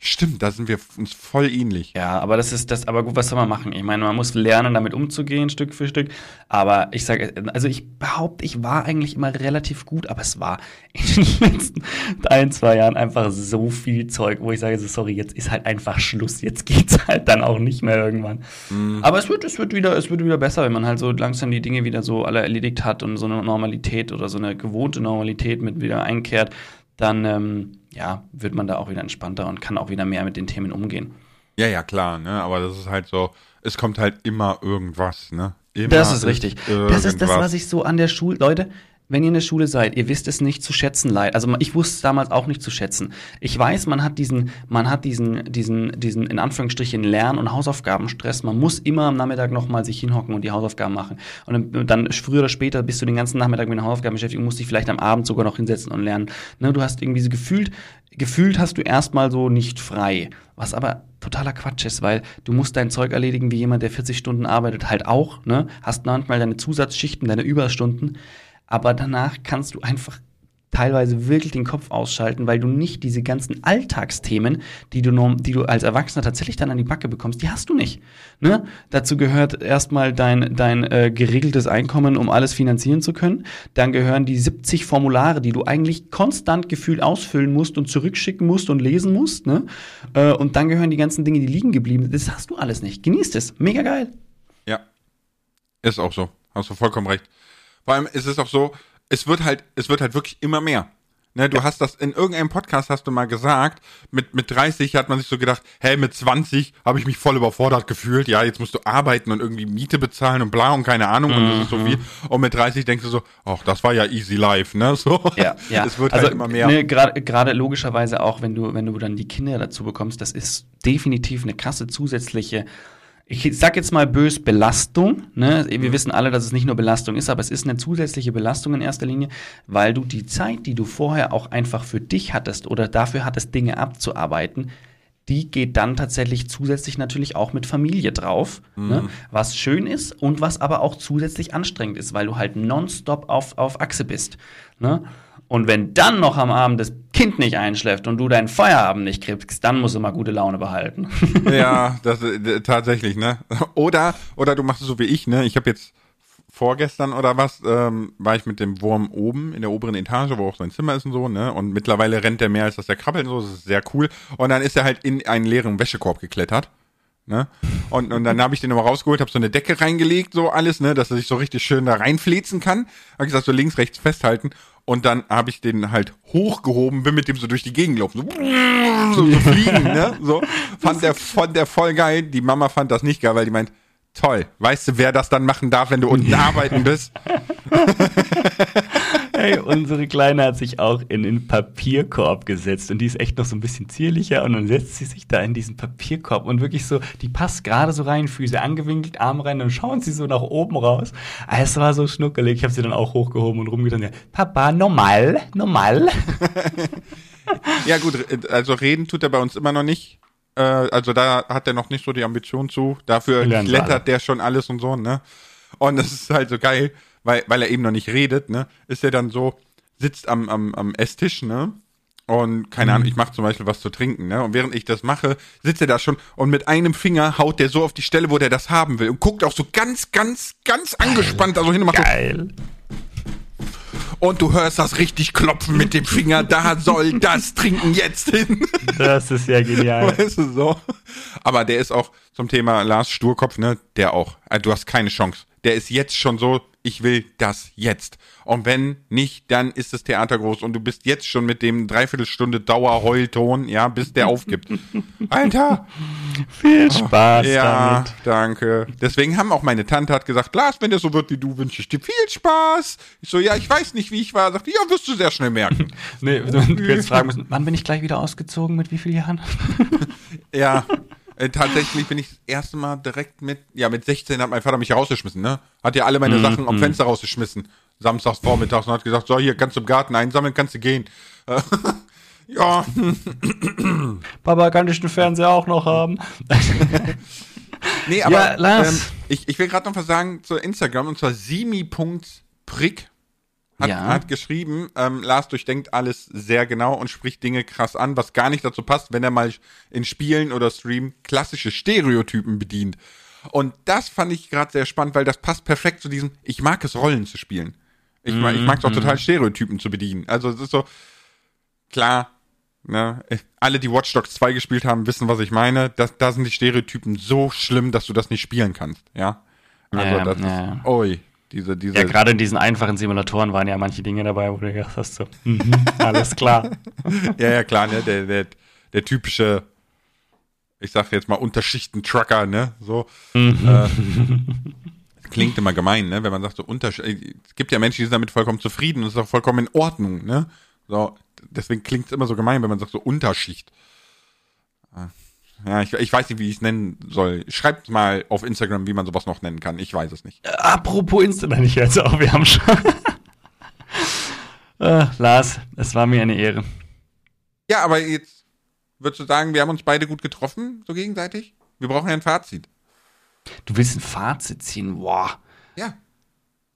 Stimmt, da sind wir uns voll ähnlich. Ja, aber das ist das, aber gut, was soll man machen? Ich meine, man muss lernen, damit umzugehen, Stück für Stück. Aber ich sage, also ich behaupte, ich war eigentlich immer relativ gut, aber es war in den letzten ein, zwei Jahren einfach so viel Zeug, wo ich sage, so, sorry, jetzt ist halt einfach Schluss, jetzt geht's halt dann auch nicht mehr irgendwann. Mhm. Aber es wird, es wird wieder, es wird wieder besser, wenn man halt so langsam die Dinge wieder so alle erledigt hat und so eine Normalität oder so eine gewohnte Normalität mit wieder einkehrt, dann, ähm, ja, wird man da auch wieder entspannter und kann auch wieder mehr mit den Themen umgehen. Ja, ja, klar, ne? Aber das ist halt so, es kommt halt immer irgendwas, ne? Immer das ist richtig. Das ist das, was ich so an der Schule, Leute, wenn ihr in der Schule seid, ihr wisst es nicht zu schätzen, leid. Also ich wusste es damals auch nicht zu schätzen. Ich weiß, man hat diesen, man hat diesen, diesen, diesen in Anführungsstrichen Lern- und Hausaufgabenstress. Man muss immer am Nachmittag nochmal sich hinhocken und die Hausaufgaben machen. Und dann, früher oder später bist du den ganzen Nachmittag mit den Hausaufgaben beschäftigt und musst dich vielleicht am Abend sogar noch hinsetzen und lernen. Ne, du hast irgendwie so gefühlt, gefühlt hast du erstmal so nicht frei. Was aber totaler Quatsch ist, weil du musst dein Zeug erledigen wie jemand, der 40 Stunden arbeitet, halt auch, ne? Hast manchmal deine Zusatzschichten, deine Überstunden aber danach kannst du einfach teilweise wirklich den Kopf ausschalten, weil du nicht diese ganzen Alltagsthemen, die du, die du als Erwachsener tatsächlich dann an die Backe bekommst, die hast du nicht. Ne? Dazu gehört erstmal dein, dein äh, geregeltes Einkommen, um alles finanzieren zu können. Dann gehören die 70 Formulare, die du eigentlich konstant gefühlt ausfüllen musst und zurückschicken musst und lesen musst. Ne? Äh, und dann gehören die ganzen Dinge, die liegen geblieben sind. Das hast du alles nicht. Genießt es. Mega geil. Ja. Ist auch so. Hast du vollkommen recht. Vor allem ist es auch so, es wird halt, es wird halt wirklich immer mehr. Ne, du hast das in irgendeinem Podcast hast du mal gesagt, mit mit 30 hat man sich so gedacht, hey, mit 20 habe ich mich voll überfordert gefühlt. Ja, jetzt musst du arbeiten und irgendwie Miete bezahlen und bla und keine Ahnung und das ist so viel. Mhm. Und mit 30 denkst du so, ach, das war ja easy life, ne? So. Ja, ja. Es wird halt also, halt immer mehr. Ne, gerade gerade logischerweise auch, wenn du wenn du dann die Kinder dazu bekommst, das ist definitiv eine krasse zusätzliche ich sag jetzt mal bös Belastung. Ne? Wir mhm. wissen alle, dass es nicht nur Belastung ist, aber es ist eine zusätzliche Belastung in erster Linie, weil du die Zeit, die du vorher auch einfach für dich hattest oder dafür hattest, Dinge abzuarbeiten, die geht dann tatsächlich zusätzlich natürlich auch mit Familie drauf, ne? mhm. ne? was schön ist und was aber auch zusätzlich anstrengend ist, weil du halt nonstop auf, auf Achse bist. Ne? Und wenn dann noch am Abend das Kind nicht einschläft und du deinen Feierabend nicht kriegst, dann musst du mal gute Laune behalten. ja, das äh, tatsächlich, ne? Oder oder du machst es so wie ich, ne? Ich habe jetzt vorgestern oder was ähm, war ich mit dem Wurm oben in der oberen Etage, wo auch sein Zimmer ist und so, ne? Und mittlerweile rennt er mehr als dass er krabbelt und so, das ist sehr cool. Und dann ist er halt in einen leeren Wäschekorb geklettert. Ne? Und, und dann habe ich den nochmal rausgeholt, habe so eine Decke reingelegt, so alles, ne, dass er sich so richtig schön da reinflezen kann. Habe gesagt, so links, rechts festhalten. Und dann habe ich den halt hochgehoben, bin mit dem so durch die Gegend gelaufen, so, so, so fliegen, ne? So. Fand der, fand der voll geil. Die Mama fand das nicht geil, weil die meint, toll, weißt du, wer das dann machen darf, wenn du unten arbeiten bist? Hey, unsere Kleine hat sich auch in den Papierkorb gesetzt und die ist echt noch so ein bisschen zierlicher und dann setzt sie sich da in diesen Papierkorb und wirklich so, die passt gerade so rein, Füße angewinkelt, Arm rein und schauen sie so nach oben raus. Ah, es war so schnuckelig. Ich habe sie dann auch hochgehoben und rumgetan. Ja, Papa, normal, normal. ja gut, also reden tut er bei uns immer noch nicht. Äh, also da hat er noch nicht so die Ambition zu. Dafür klettert der schon alles und so, ne? Und das ist halt so geil weil, weil er eben noch nicht redet, ne, ist er dann so, sitzt am, am, am Esstisch, ne? Und keine mhm. Ahnung, ich mache zum Beispiel was zu trinken, ne? Und während ich das mache, sitzt er da schon und mit einem Finger haut der so auf die Stelle, wo der das haben will und guckt auch so ganz, ganz, ganz angespannt da so hin und macht Geil. So, und du hörst das richtig klopfen mit dem Finger, da soll das Trinken jetzt hin. Das ist ja genial. Weißt du so? Aber der ist auch zum Thema Lars Sturkopf, ne? Der auch. Also du hast keine Chance. Der ist jetzt schon so, ich will das jetzt. Und wenn nicht, dann ist das Theater groß und du bist jetzt schon mit dem Dreiviertelstunde Dauerheulton, ja, bis der aufgibt. Alter! Viel Spaß ja, damit. danke. Deswegen haben auch meine Tante hat gesagt, Lars, wenn der so wird wie du, wünsche ich dir viel Spaß. Ich so, ja, ich weiß nicht, wie ich war. Sagt, ja, wirst du sehr schnell merken. nee, du, du jetzt fragen müssen, wann bin ich gleich wieder ausgezogen, mit wie vielen Jahren? ja, äh, tatsächlich bin ich das erste Mal direkt mit, ja, mit 16 hat mein Vater mich rausgeschmissen, ne? Hat ja alle meine mm, Sachen am mm. Fenster rausgeschmissen. Samstags vormittags und hat gesagt, so, hier kannst du im Garten einsammeln, kannst du gehen. ja. Papa, kann ich den Fernseher auch noch haben? nee, aber ja, ähm, ich, ich will gerade noch was sagen zu Instagram und zwar simi.prick hat, Ja. hat geschrieben, ähm, Lars durchdenkt alles sehr genau und spricht Dinge krass an, was gar nicht dazu passt, wenn er mal in Spielen oder Stream klassische Stereotypen bedient. Und das fand ich gerade sehr spannend, weil das passt perfekt zu diesem, ich mag es, Rollen zu spielen. Ich, mag ich mag es auch total, Stereotypen zu bedienen. Also es ist so, klar, ne, alle, die Watch Dogs 2 gespielt haben, wissen, was ich meine. Das, da sind die Stereotypen so schlimm, dass du das nicht spielen kannst, ja. Also Ja, das ja. ist, oi, diese, diese. Ja, gerade in diesen einfachen Simulatoren waren ja manche Dinge dabei, wo du gedacht hast, so, mhm, alles klar. Ja, ja, klar, ne, der, der, der typische, ich sag jetzt mal Unterschichten-Trucker, ne, so. Äh, klingt immer gemein, ne, wenn man sagt so Unterschicht, es gibt ja Menschen, die sind damit vollkommen zufrieden und das ist auch vollkommen in Ordnung, ne, so, deswegen klingt es immer so gemein, wenn man sagt so Unterschicht. Ja, ich, ich weiß nicht, wie ich es nennen soll. Schreibt mal auf Instagram, wie man sowas noch nennen kann. Ich weiß es nicht. Apropos Insta, nein, ich jetzt auch, wir haben schon. äh, Lars, es war mir eine Ehre. Ja, aber jetzt würdest du sagen, wir haben uns beide gut getroffen, so gegenseitig? Wir brauchen ja ein Fazit. Du willst ein Fazit ziehen, boah. Ja.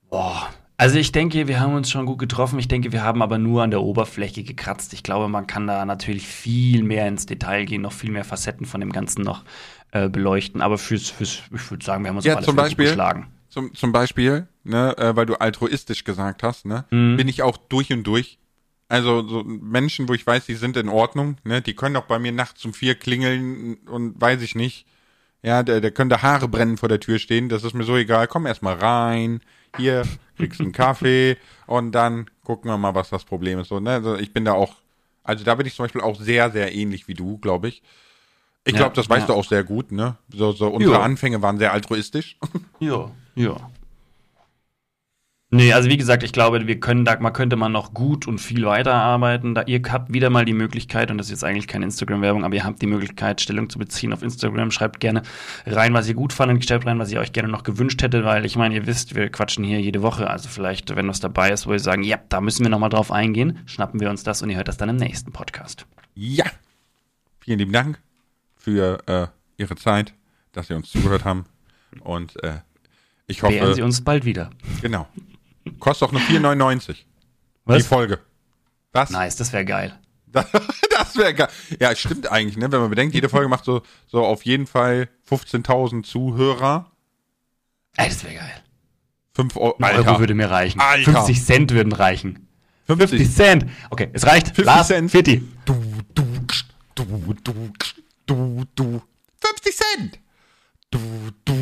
Boah. Also ich denke, wir haben uns schon gut getroffen. Ich denke, wir haben aber nur an der Oberfläche gekratzt. Ich glaube, man kann da natürlich viel mehr ins Detail gehen, noch viel mehr Facetten von dem Ganzen noch äh, beleuchten. Aber fürs, fürs, ich würde sagen, wir haben uns Ja, auf alle zum Fälle gut Beispiel- geschlagen. Zum, zum Beispiel, ne, äh, weil du altruistisch gesagt hast, ne, Mhm. bin ich auch durch und durch. Also so Menschen, wo ich weiß, die sind in Ordnung, ne, die können auch bei mir nachts um vier klingeln und weiß ich nicht. Ja, der, der könnte Haare brennen vor der Tür stehen, das ist mir so egal. Komm erst mal rein, hier kriegst einen Kaffee und dann gucken wir mal, was das Problem ist. So, ne? Also ich bin da auch, also da bin ich zum Beispiel auch sehr, sehr ähnlich wie du, glaube ich. Ich Ja, glaube, das weißt ja. du auch sehr gut, ne? So, so unsere Ja. Anfänge waren sehr altruistisch. Ja, ja. Nee, also wie gesagt, ich glaube, wir können da, man könnte man noch gut und viel weiterarbeiten. Da ihr habt wieder mal die Möglichkeit, und das ist jetzt eigentlich keine Instagram-Werbung, aber ihr habt die Möglichkeit, Stellung zu beziehen auf Instagram. Schreibt gerne rein, was ihr gut fandet, schreibt rein, was ihr euch gerne noch gewünscht hättet, weil ich meine, ihr wisst, wir quatschen hier jede Woche. Also vielleicht, wenn was dabei ist, wo ihr sagen, ja, da müssen wir nochmal drauf eingehen, schnappen wir uns das und ihr hört das dann im nächsten Podcast. Ja. Vielen lieben Dank für äh, Ihre Zeit, dass Sie uns zugehört haben. Und äh, ich hoffe, Beehren Sie uns bald wieder. genau. Kostet auch nur 4,99 die Was? Folge. Das, Nice, das wäre geil. das, das wäre geil. Ja, stimmt eigentlich, ne? Wenn man bedenkt, jede Folge macht so, so auf jeden Fall 15.000 Zuhörer. Ey, das wäre geil. 5 Euro. Euro würde mir reichen. Alter. 50 Cent würden reichen. 50 50 Cent. Okay, es reicht. 50 Lars, Cent. 40. Du, du, du, du, du, du. 50 Cent. Du, du,